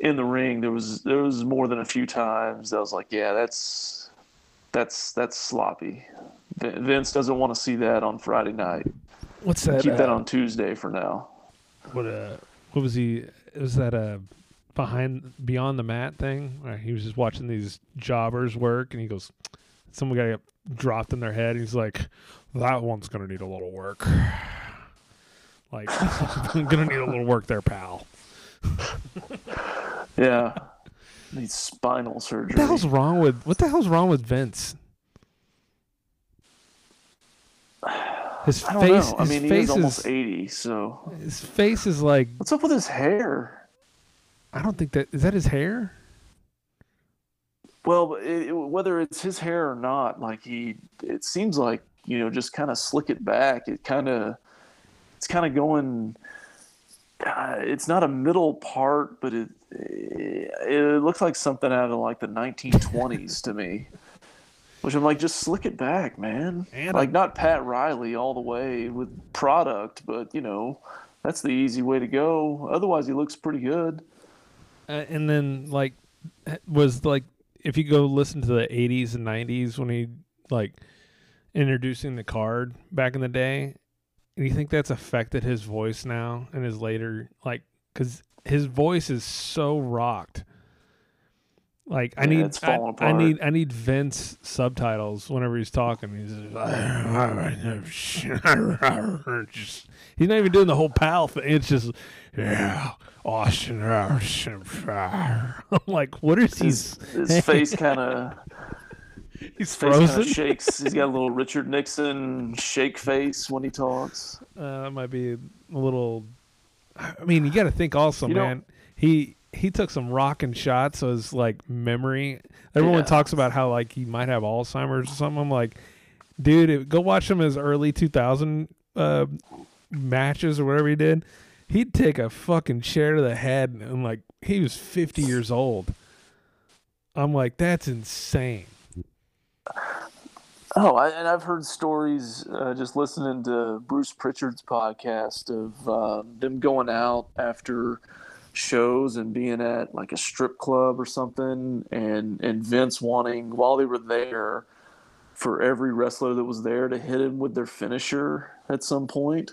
in the ring, there was there was more than a few times that I was like, yeah, that's that's that's sloppy. Vince doesn't want to see that on Friday night. what's that Keep that uh, on Tuesday for now. what uh what was he was that a behind beyond the mat thing where he was just watching these jobbers work and he goes someone got dropped in their head he's like that one's gonna need a little work like gonna need a little work there pal Yeah, needs spinal surgery. What the hell's wrong with what the hell's wrong with Vince? His I face. I his mean, he face is almost 80, so his face is like what's up with his hair? I don't think that is that his hair. Well, it- whether it's his hair or not, like he, it seems like you know, just kind of slick it back. It kind of, it's kind of going. Uh, it's not a middle part, but it it looks like something out of like the 1920s to me. Which I'm like, just slick it back, man. And like not Pat Riley all the way with product, but you know, that's the easy way to go. Otherwise, he looks pretty good. Uh, and then like was like if you go listen to the 80s and 90s when he like introducing the card back in the day do you think that's affected his voice now and his later like because his voice is so rocked. Like i need I, I need i need vince subtitles whenever he's talking. He's just he's not even doing the whole pal thing. It's just yeah austin i'm like what is His, his face kind of he's kind frozen of shakes. He's got a little Richard Nixon shake face when he talks. Uh, that might be a little. I mean, you got to think also, You man. he he took some rocking shots, so his like memory. Everyone Yeah. talks about how like he might have Alzheimer's or something. I'm like, dude, it- go watch him his early 2000 uh, matches or whatever he did. He'd take a fucking chair to the head, and like he was 50 years old. I'm like, that's insane. Oh, I, and I've heard stories uh, just listening to Bruce Pritchard's podcast of uh, them going out after shows and being at like a strip club or something, and and Vince wanting while they were there for every wrestler that was there to hit him with their finisher at some point.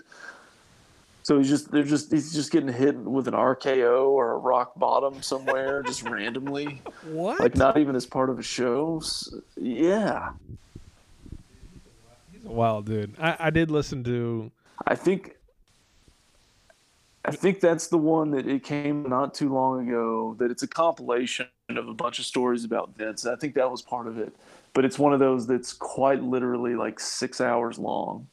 So he's just they're just he's just getting hit with an RKO or a rock bottom somewhere just randomly. What? Like not even as part of a show. S- Yeah. He's a wild dude. I, I did listen to. I think I think that's the one that it came not too long ago that it's a compilation of a bunch of stories about Vince. I think that was part of it. But it's one of those that's quite literally like 6 hours long.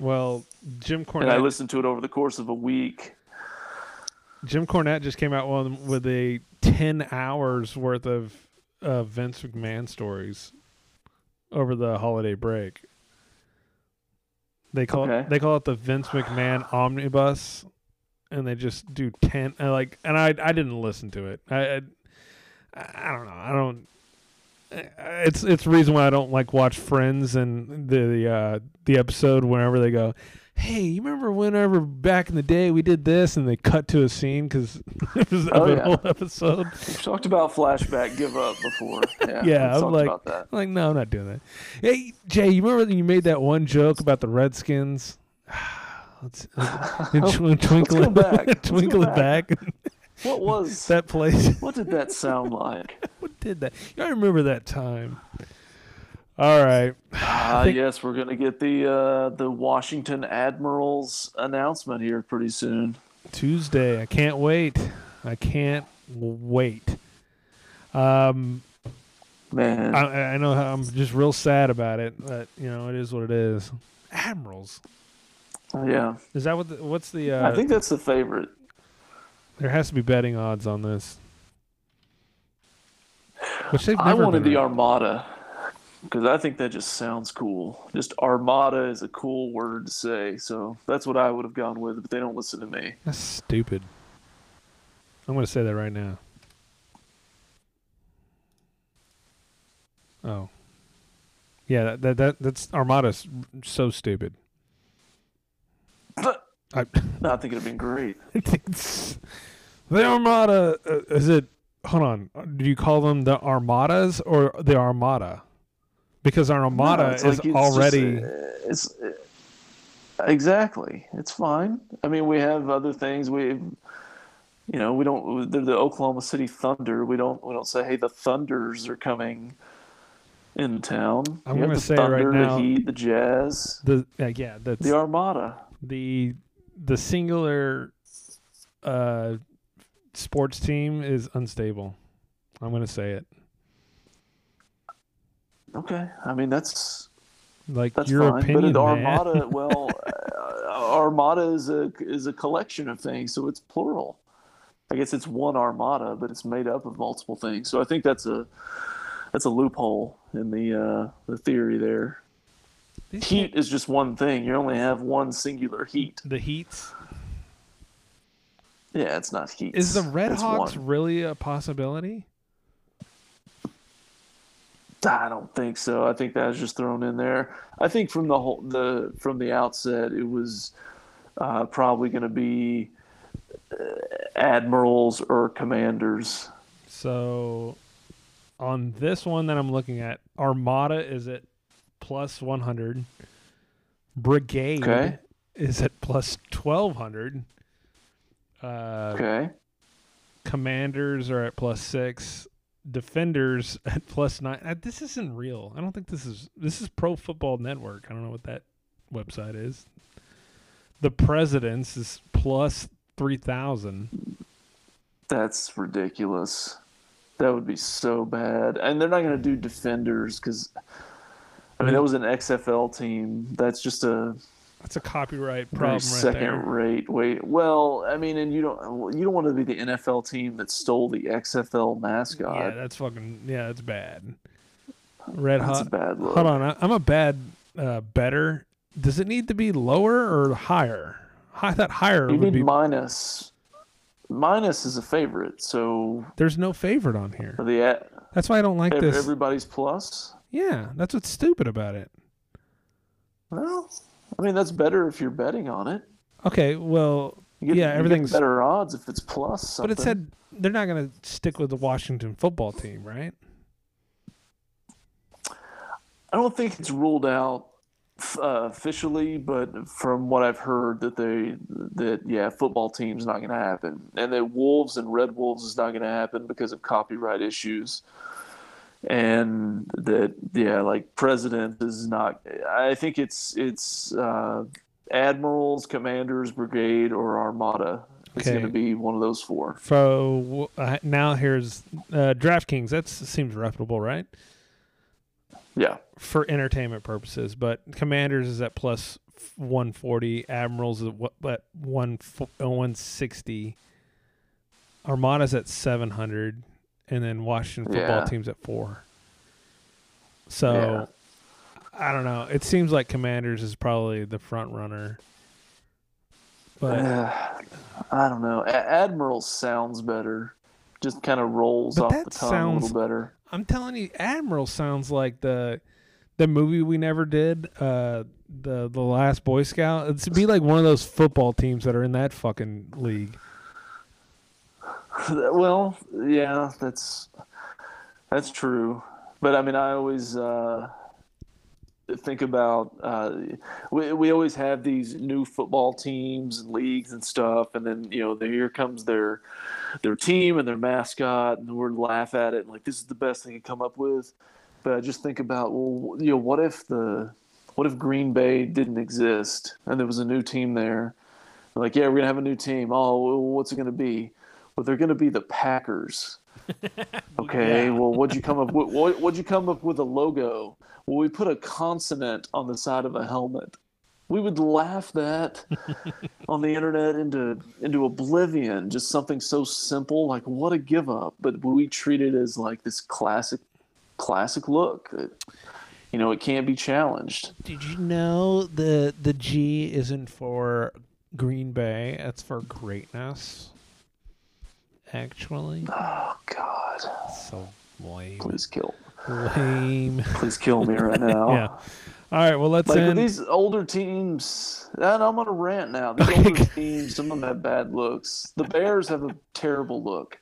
Well, Jim Cornette. And I listened to it over the course of a week. Jim Cornette just came out one with a ten hours worth of uh, Vince McMahon stories over the holiday break. They call Okay. it, they call it the Vince McMahon omnibus, and they just do ten. And like, and I I didn't listen to it. I I, I don't know. I don't. It's it's the reason why I don't like watch Friends and the uh, the episode whenever they go, hey, you remember whenever back in the day we did this, and they cut to a scene because it was Oh, a yeah. whole episode. We've talked about flashback give up before. Yeah. Yeah, I'm like, about that. I'm like, no, I'm not doing that. Hey, Jay, you remember when you made that one joke about the Redskins? Let's, let's twinkle, go back. Let's twinkle it back. back. What was that place? What did that sound like? Did that? I remember that time. All right. I think- yes, we're gonna get the uh, the Washington Admirals announcement here pretty soon. Tuesday. I can't wait. I can't wait. Um, Man, I, I know how I'm just real sad about it, but you know it is what it is. Admirals. yeah, Is that what? The, what's the? Uh, I think that's the favorite. there has to be betting odds on this. Which they've I wanted the. Armada because I think that just sounds cool. Just Armada is a cool word to say, so that's what I would have gone with. But they don't listen to me. That's stupid. I'm going to say that right now. Oh. Yeah, that, that, that that's Armada's so stupid. I, No, I think it'd been great. I think it's the Armada. Uh, is it? Hold on. Do you call them the Armadas or the Armada? Because our Armada No, is like already. just, uh, it's uh, exactly. It's fine. I mean, we have other things. We, you know, we don't. They're the Oklahoma City Thunder. We don't. We don't say, "Hey, the Thunders are coming in town." I'm gonna the say right Thunder, now- the Heat, the Jazz, the uh, yeah, that's the Armada. the the singular uh sports team is unstable. I'm gonna say it. Okay, I mean that's Like that's your fine. opinion, but man. Armada, well, uh, Armada is a is a collection of things, so it's plural. I guess it's one Armada, but it's made up of multiple things. So I think that's a that's a loophole in the uh, the theory there. These Heat is just one thing. You only have one singular heat. the Heats. Yeah, it's not heat. Is the Red it's Hawks one. really a possibility? I don't think so. I think that was just thrown in there. I think from the whole the from the outset, it was uh, probably going to be uh, admirals or commanders. So on this one that I'm looking at, Armada is at plus 100. Brigade Okay. is at plus 1200. Uh, Okay. Commanders are at plus six. Defenders at plus nine. Uh, this isn't real. I don't think this is. This is Pro Football Network. I don't know what that website is. The Presidents is plus three thousand. That's ridiculous. That would be so bad. And they're not going to do defenders because, I mean, that was an XFL team. That's just a That's a copyright problem right second there. rate. Wait, well, I mean, and you don't you don't want to be the NFL team that stole the XFL mascot. Yeah, that's fucking. Yeah, that's bad. Red That's hot. a bad look. Hold on, I, I'm a bad uh, better. Does it need to be lower or higher? I thought higher you would need be. minus. Minus is a favorite, so There's no favorite on here. for the e- That's why I don't like ev- this. everybody's plus. Yeah, that's what's stupid about it. Well, I mean that's better if you're betting on it. Okay, well, You get, yeah, everything's. better odds if it's plus. Something. But it said they're not going to stick with the Washington football team, right? I don't think it's ruled out uh, officially, but from what I've heard, that they that yeah, football team's not going to happen, and that Wolves and Red Wolves is not going to happen because of copyright issues, and that yeah, like President is not. I think it's it's uh, Admirals, Commanders, Brigade, or Armada. It's Okay. going to be one of those four. So uh, now here's uh, DraftKings. That seems reputable, right? Yeah. For entertainment purposes, but Commanders is at plus 140. Admirals is at what- uh, 160. Armada's at 700, and then Washington football Yeah. team's at four. So I don't know. It seems like Commanders is probably the front runner. But Uh, I don't know. Admiral sounds better. Just kind of rolls off the tongue a little better. I'm telling you, Admiral sounds like the the movie we never did, uh, the the last Boy Scout. It's be like one of those football teams that are in that fucking league. well, yeah, that's that's true. But I mean, I always uh, think about uh, we we always have these new football teams and leagues and stuff, and then you know, here comes their their team and their mascot, and we're laugh at it and like this is the best thing to come up with. But I just think about well, you know, what if the what if Green Bay didn't exist and there was a new team there? Like, yeah, we're gonna have a new team. Oh, what's it gonna be? Well, they're gonna be the Packers. Okay. Well, what'd you come up with? What, what'd you come up with a logo? Well, we put a consonant on the side of a helmet. We would laugh that on the internet into into oblivion. Just something so simple, like what a give up. But we treat it as like this classic, classic look that you know it can't be challenged. Did you know the the G isn't for Green Bay? It's for greatness. Actually, Oh God! so lame. Please kill, Lame. please kill me right now. yeah. All right. Well, let's Like end. these older teams, and I'm on a rant now. These older teams, some of them have bad looks. The Bears have a terrible look.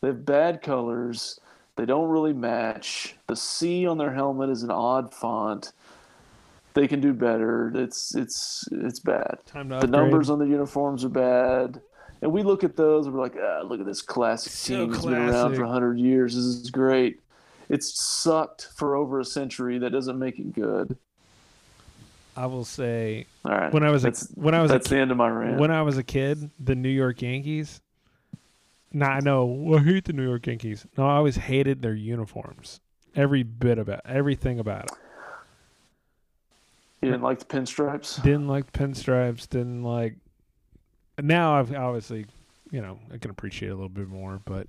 They have bad colors. They don't really match. The C on their helmet is an odd font. They can do better. It's it's it's bad. Time to the numbers on the uniforms are bad. And we look at those and we're like, ah, look at this classic So team that's been around for 100 years. This is great. It's sucked for over a century. That doesn't make it good. I will say All right. when I was a, when I was a the end of my rant. When I was a kid, the New York Yankees. Nah, I know. I hate the New York Yankees. No, I always hated their uniforms. Every bit about everything about it. You didn't like the pinstripes? Didn't like the pinstripes. Didn't like. Now I've obviously, you know, I can appreciate it a little bit more. But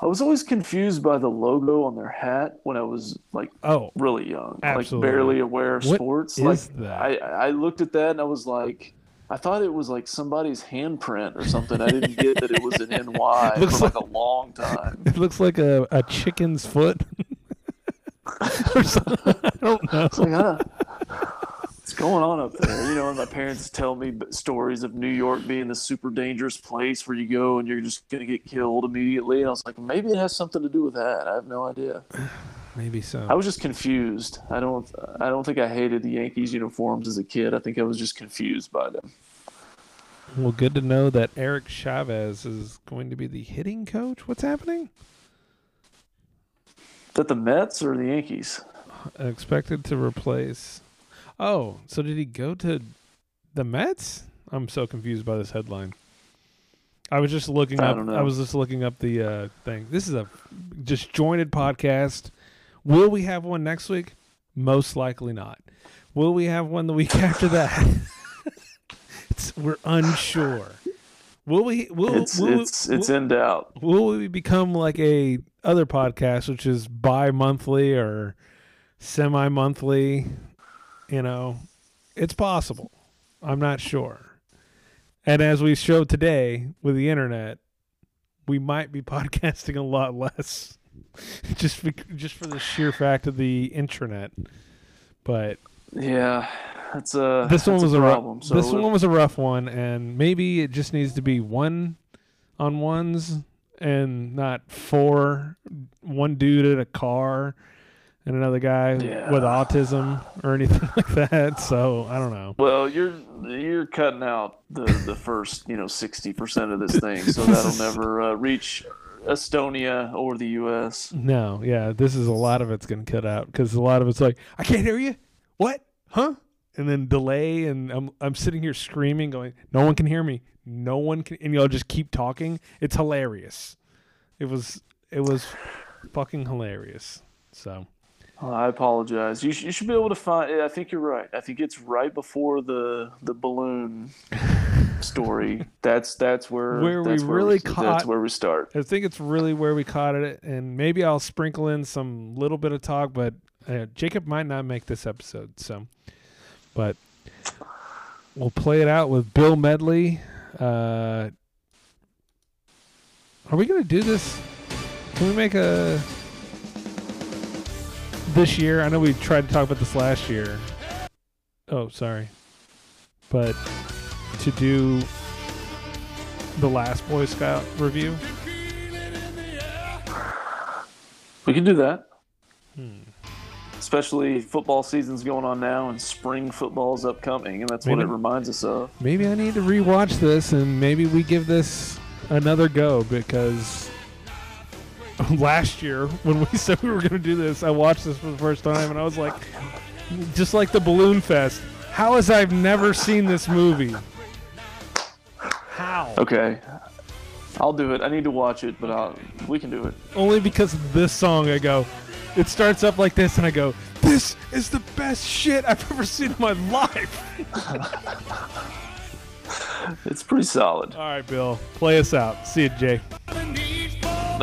I was always confused by the logo on their hat when I was like oh, really young, absolutely. like barely aware of What sports. is like that? I I looked at that and I was like. I thought it was like somebody's handprint or something. I didn't get that it was an NY Looks for like, like- a long time. it looks like a, a chicken's foot. or something. I don't know. It's like? What's going on up there? You know, and my parents tell me stories of New York being the super dangerous place where you go and you're just going to get killed immediately. And I was like, maybe it has something to do with that. I have no idea. Maybe so. I was just confused. I don't. I don't think I hated the Yankees uniforms as a kid. I think I was just confused by them. Well, good to know that Eric Chavez is going to be the hitting coach. What's happening? Is that the Mets or the Yankees? Uh, expected to replace. Oh, so did he go to the Mets? I'm so confused by this headline. I was just looking I up. I was just looking up the uh, thing. This is a disjointed podcast. Will we have one next week? Most likely not. Will we have one the week after that? it's, we're unsure. Will we? Will, It's will, it's it's will- in doubt. will we become like a other podcast which is bi-monthly or semi-monthly you know it's possible i'm not sure and as we showed today with the internet we might be podcasting a lot less just bec- just for the sheer fact of the intranet but Yeah, that's a this one was a a, problem. rough So this one was a rough one and maybe it just needs to be one on ones and not four one dude at a car and another guy Yeah. with autism or anything like that. So i don't know. Well, you're you're cutting out the the first you know sixty percent of this thing, so that'll never uh, reach Estonia or the U.S. no yeah this is a lot of it's gonna cut out because a lot of it's like i can't hear you? What? Huh? And then delay and i'm, I'm sitting here screaming going no one can hear me. No one can and y'all just keep talking. It's hilarious. It was it was fucking hilarious. So I apologize. You, sh- you should be able to find. I think you're right. I think it's right before the the balloon story. That's that's where Where we that's really That's caught- That's where we start. I think it's really where we caught it, and maybe I'll sprinkle in some little bit of talk, but uh, Jacob might not make this episode, so. But we'll play it out with Bill Medley. Uh, are we gonna do this? Can we make a this year? I know we tried to talk about this last year. Oh, sorry, but to do the last Boy Scout review. We can do that. Hmm. Especially football season's going on now, and spring football's upcoming, and that's what it reminds us of. Maybe I need to rewatch this and maybe we give this another go because last year when we said we were going to do this, I watched this for the first time and I was like, just like the Balloonfest, how has I've never seen this movie? How? Okay, I'll do it. I need to watch it, but I'll, we can do it. Only because of this song, I go, it starts up like this and I go, this is the best shit I've ever seen in my life. It's pretty solid. All right, Bill, play us out. See you, Jay.